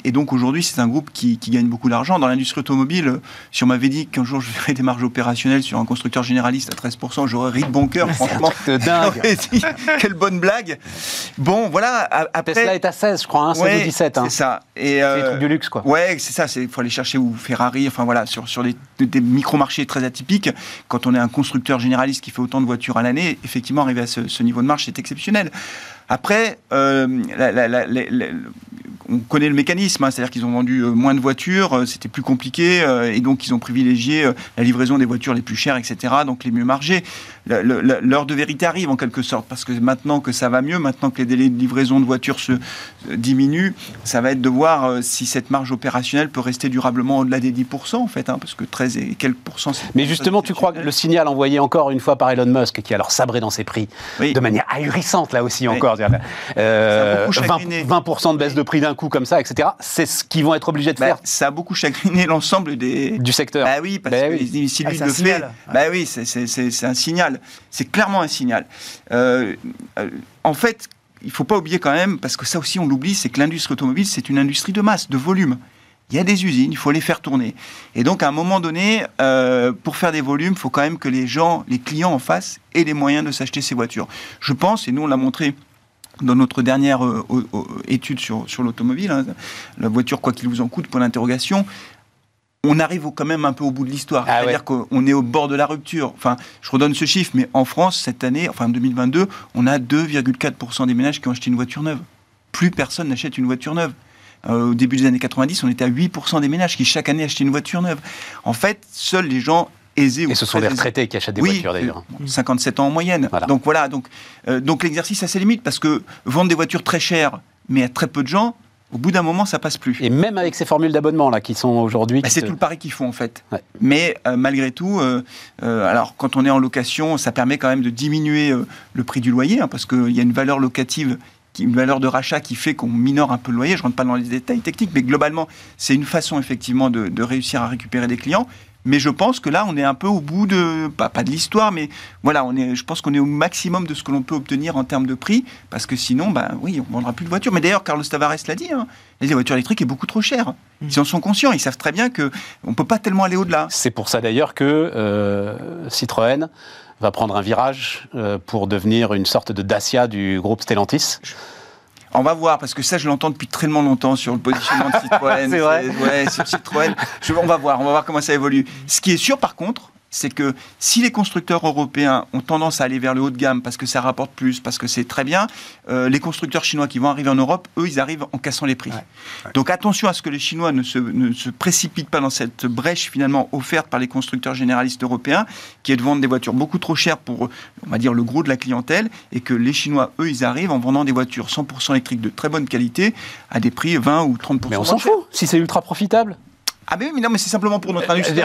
et donc aujourd'hui, c'est un groupe qui, gagne beaucoup d'argent dans l'industrie automobile. Si on m'avait dit qu'un jour je verrais des marges opérationnelles sur un constructeur généraliste à 13%, j'aurais ri de bon cœur, franchement. dingue. Quelle bonne blague. Bon, voilà. Après, Tesla est à 16, je crois, hein, 16 ou 17. Hein. C'est ça. Et euh, c'est du luxe, quoi. Ouais, c'est ça. Il faut aller chercher ou Ferrari, enfin voilà, sur, sur des, des micro-marchés très atypiques. Quand on est un constructeur généraliste qui fait autant de voitures à l'année, effectivement, arriver à ce, niveau de marche, c'est exceptionnel. Après, euh, on connaît le mécanisme, hein, c'est-à-dire qu'ils ont vendu euh, moins de voitures, euh, c'était plus compliqué, et donc ils ont privilégié la livraison des voitures les plus chères, etc., donc les mieux margées. L'heure de vérité arrive en quelque sorte, parce que maintenant que ça va mieux, maintenant que les délais de livraison de voitures se diminuent, ça va être de voir si cette marge opérationnelle peut rester durablement au-delà des 10%, en fait, hein, parce que 13 et quelques pourcents... Mais justement, tu crois que le signal envoyé encore une fois par Elon Musk, qui a alors sabré dans ses prix, de manière ahurissante là aussi encore, 20%, 20 de baisse de prix d'un coup comme ça, etc. C'est ce qu'ils vont être obligés de bah, faire. Ça a beaucoup chagriné l'ensemble des... du secteur. Bah oui, parce bah que si lui ah, le fait, bah oui, c'est un signal. C'est clairement un signal. Euh, euh, en fait, il faut pas oublier quand même, parce que ça aussi on l'oublie, c'est que l'industrie automobile, c'est une industrie de masse, de volume. Il y a des usines, il faut les faire tourner. Et donc, à un moment donné, euh, pour faire des volumes, il faut quand même que les gens, les clients en face, aient les moyens de s'acheter ces voitures. Je pense, et nous on l'a montré dans notre dernière euh, étude sur, sur l'automobile, hein, la voiture, quoi qu'il vous en coûte, pour l'interrogation, on arrive quand même un peu au bout de l'histoire. Ah C'est-à-dire qu'on est au bord de la rupture. Enfin, je redonne ce chiffre, mais en France, cette année, enfin 2022, on a 2,4% des ménages qui ont acheté une voiture neuve. Plus personne n'achète une voiture neuve. Euh, au début des années 90, on était à 8% des ménages qui chaque année achetaient une voiture neuve. En fait, seuls les gens et ce sont des retraités qui achètent des voitures d'ailleurs. 57 ans en moyenne. Donc voilà, donc, euh, donc l'exercice a ses limites parce que vendre des voitures très chères, mais à très peu de gens, au bout d'un moment, ça passe plus. Et même avec ces formules d'abonnement là qui sont aujourd'hui. Bah, c'est tout le pari qu'ils font en fait. Mais euh, malgré tout, euh, alors quand on est en location, ça permet quand même de diminuer le prix du loyer hein, parce qu'il y a une valeur locative une valeur de rachat qui fait qu'on minore un peu le loyer. Je ne rentre pas dans les détails techniques, mais globalement, c'est une façon effectivement de, de, réussir à récupérer des clients. Mais je pense que là, on est un peu au bout de, pas, pas de l'histoire, mais voilà, on est, je pense qu'on est au maximum de ce que l'on peut obtenir en termes de prix, parce que sinon, ben oui, on ne vendra plus de voitures. Mais d'ailleurs, Carlos Tavares l'a dit, hein, les voitures électriques est beaucoup trop chères. Mmh. Ils en sont conscients, ils savent très bien qu'on ne peut pas tellement aller au-delà. C'est pour ça d'ailleurs que euh, Citroën va prendre un virage euh, pour devenir une sorte de Dacia du groupe Stellantis. On va voir, parce que ça, je l'entends depuis très longtemps sur le positionnement de Citroën. c'est vrai. Ouais, sur Citroën. on va voir, on va voir comment ça évolue. Ce qui est sûr, par contre, c'est que si les constructeurs européens ont tendance à aller vers le haut de gamme parce que ça rapporte plus, parce que c'est très bien, euh, les constructeurs chinois qui vont arriver en Europe, eux, ils arrivent en cassant les prix. Donc attention à ce que les Chinois ne se, ne se, précipitent pas dans cette brèche finalement offerte par les constructeurs généralistes européens, qui est de vendre des voitures beaucoup trop chères pour, on va dire, le gros de la clientèle, et que les Chinois, eux, ils arrivent en vendant des voitures 100% électriques de très bonne qualité à des prix 20 ou 30% Mais on s'en fout, si c'est ultra profitable. Ah mais oui, mais non, mais c'est simplement pour notre industrie.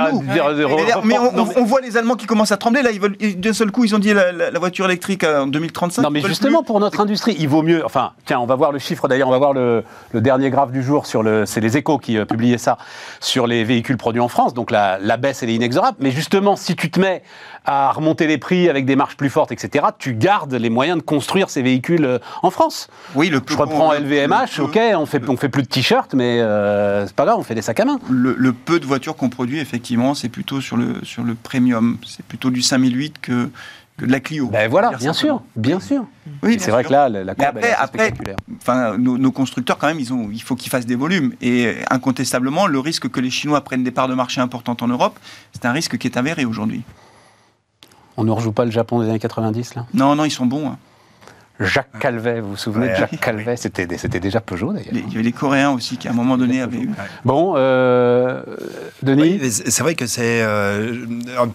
mais on, voit les Allemands qui commencent à trembler. Là, ils veulent d'un seul coup, ils ont dit la, voiture électrique en 2035. Non, mais justement pour notre industrie, il vaut mieux. Enfin, tiens, on va voir le chiffre. D'ailleurs, on va voir le, dernier graphe du jour sur le. C'est les Échos qui euh, publiaient ça sur les véhicules produits en France. Donc la, la baisse, elle est inexorable. Mais justement, si tu te mets à remonter les prix avec des marges plus fortes, etc., tu gardes les moyens de construire ces véhicules euh, en France. Oui, le Je reprends LVMH. ok, on fait on fait plus de t-shirts, mais euh, c'est pas grave, on fait des sacs à main. Le, le peu de voitures qu'on produit, effectivement, c'est plutôt sur le, sur le premium. C'est plutôt du 5008 que, que de la Clio. Ben voilà, bien sûr, bien sûr. Oui, c'est vrai que là, la courbe elle est après, après spectaculaire. enfin, nos, nos constructeurs, quand même, ils ont, il faut qu'ils fassent des volumes. Et incontestablement, le risque que les Chinois prennent des parts de marché importantes en Europe, c'est un risque qui est avéré aujourd'hui. On ne rejoue pas le Japon des années 90, là? Non, non, ils sont bons. hein. Jacques Calvet, vous vous souvenez de. Jacques Calvet? C'était déjà Peugeot, d'ailleurs. Les- Il y avait les Coréens aussi qui, à un moment donné, avaient eu. Bon, euh, Denis? Oui, c'est c'est vrai que c'est euh,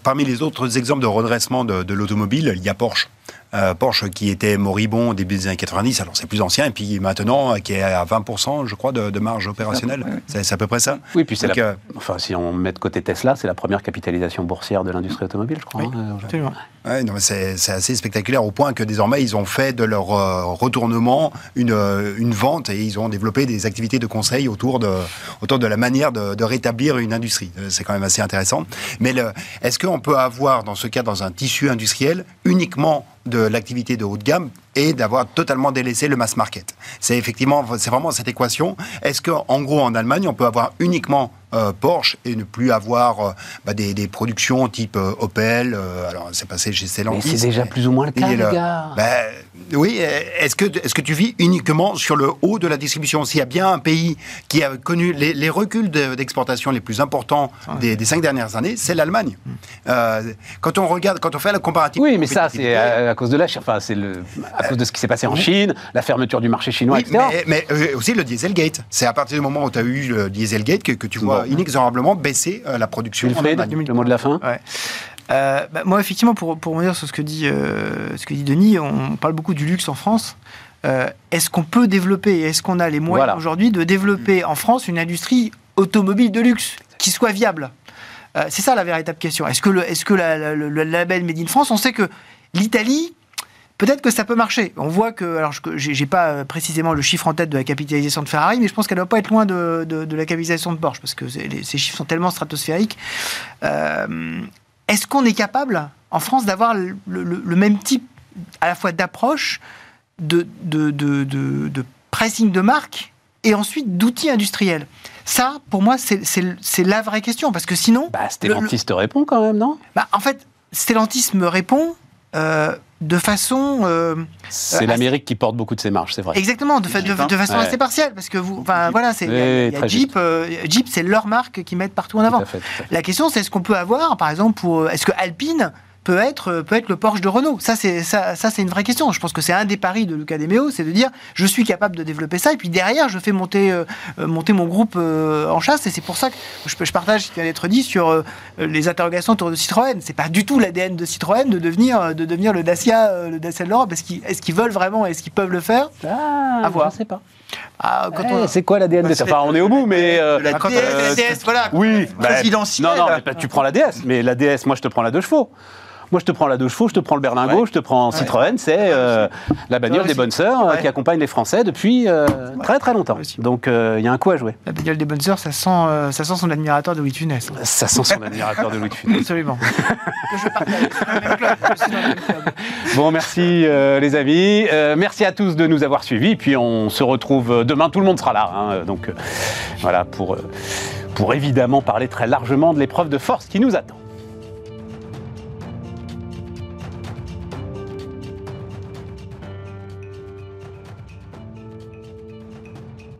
parmi les autres exemples de redressement de, de l'automobile, il y a Porsche. Euh, Porsche qui était moribond au début des années 90, alors c'est plus ancien, et puis maintenant euh, qui est à 20%, je crois, de, de marge opérationnelle. Ouais. C'est à peu près ça. Oui, puis c'est la... euh, Enfin, si on met de côté Tesla, c'est la première capitalisation boursière de l'industrie automobile, je crois. Oui, hein. Absolument. Ouais, mais c'est assez spectaculaire au point que désormais ils ont fait de leur euh, retournement une, euh, une vente et ils ont développé des activités de conseil autour de, autour de la manière de, de rétablir une industrie. Euh, C'est quand même assez intéressant. Mais est-ce qu'on peut avoir dans ce cas, dans un tissu industriel, uniquement de l'activité de haut de gamme et d'avoir totalement délaissé le mass market C'est effectivement, c'est vraiment cette équation. Est-ce qu'en gros, en Allemagne, on peut avoir uniquement euh, Porsche et ne plus avoir euh, bah, des, des productions type euh, Opel euh, Alors, c'est passé chez Mais Stellantis. c'est déjà plus ou moins le cas, les le- gars. Ben, oui, euh, est-ce que, est que tu vis uniquement sur le haut de la distribution? S'il y a bien un pays qui a connu les, les reculs de- d'exportation les plus importants des, des cinq dernières années, c'est l'Allemagne. Euh, quand on regarde, quand on fait la comparative. Oui, mais ça, c'est à, à cause de la. Enfin, c'est le- à cause de ce qui s'est passé en Chine, la fermeture du marché chinois, Oui, etc. mais, mais, euh, aussi le Dieselgate. C'est à partir du moment où tu as eu le Dieselgate que, que tu vois Bon. inexorablement baisser euh, la production. Wilfried, le mot de la fin Ouais. Euh, bah, moi, effectivement, pour, pour revenir sur ce que, dit, euh, ce que dit Denis, on parle beaucoup du luxe en France. Euh, est-ce qu'on peut développer, est-ce qu'on a les moyens Voilà. aujourd'hui de développer en France une industrie automobile de luxe qui soit viable? Euh, C'est ça la véritable question. Est-ce que, le, est-ce que la- la- le, le label Made in France, on sait que l'Italie, peut-être que ça peut marcher. On voit que, alors je j'ai j'ai pas euh, précisément le chiffre en tête de la capitalisation de Ferrari, mais je pense qu'elle doit pas être loin de, de- de la capitalisation de Porsche, parce que les- ces chiffres sont tellement stratosphériques. Euh, Est-ce qu'on est capable, en France, d'avoir le, le- le même type à la fois d'approche, de, de, de, de- de pricing de marque, et ensuite d'outils industriels? Ça, pour moi, c'est- la vraie question, parce que sinon... Bah, le- Stellantis te répond quand même, non? Bah, en fait, Stellantis me répond euh, de façon... euh, C'est Euh, l'Amérique qui porte beaucoup de ses marges, c'est vrai. Exactement, de, fa- de, Jeep, hein. de façon Ouais. assez partielle, parce que vous, enfin voilà, c'est Oui, Jeep, euh, Jeep, c'est leur marque qu'ils mettent partout en Tout avant. à fait, tout à fait. La question, c'est est-ce qu'on peut avoir, par exemple, pour, est-ce que Alpine peut être, peut être le Porsche de Renault Ça, c'est ça, ça c'est une vraie question. Je pense que c'est un des paris de Luca De Meo, c'est de dire, je suis capable de développer ça, et puis derrière, je fais monter, euh, euh, monter mon groupe euh, en chasse, et c'est pour ça que je, je partage ce qui vient d'être dit sur euh, les interrogations autour de Citroën. C'est pas du tout l'ADN de Citroën de devenir, de devenir le Dacia, euh, le Dacia de l'Europe. Est-ce qu'ils, veulent vraiment, est-ce qu'ils peuvent le faire? Ah, À voir. Je sais pas. Ah, Eh, on- C'est quoi l'ADN de Bah, ça c'est- Enfin, on est au bout, mais. euh, La DS, la DS, voilà. Oui, bah, présidentielle. Non, non, mais bah, tu prends la DS, mais la DS, moi je te prends la deux chevaux. Moi je te prends la deux chevaux, je te prends le berlingot, Ouais. je te prends Citroën, c'est euh, la bagnole des bonnes sœurs euh, qui accompagne les Français depuis euh, très très longtemps. Donc euh, il y a un coup à jouer. La bagnole des bonnes sœurs, ça sent, ça sent son admirateur de Louis de Funès. Ça sent son admirateur de Louis de Funès. Absolument. je partage. Bon, merci les amis. Merci à tous de nous avoir suivis. Puis on se retrouve demain. Tout le monde sera là. hein. donc voilà pour, pour évidemment parler très largement de l'épreuve de force qui nous attend.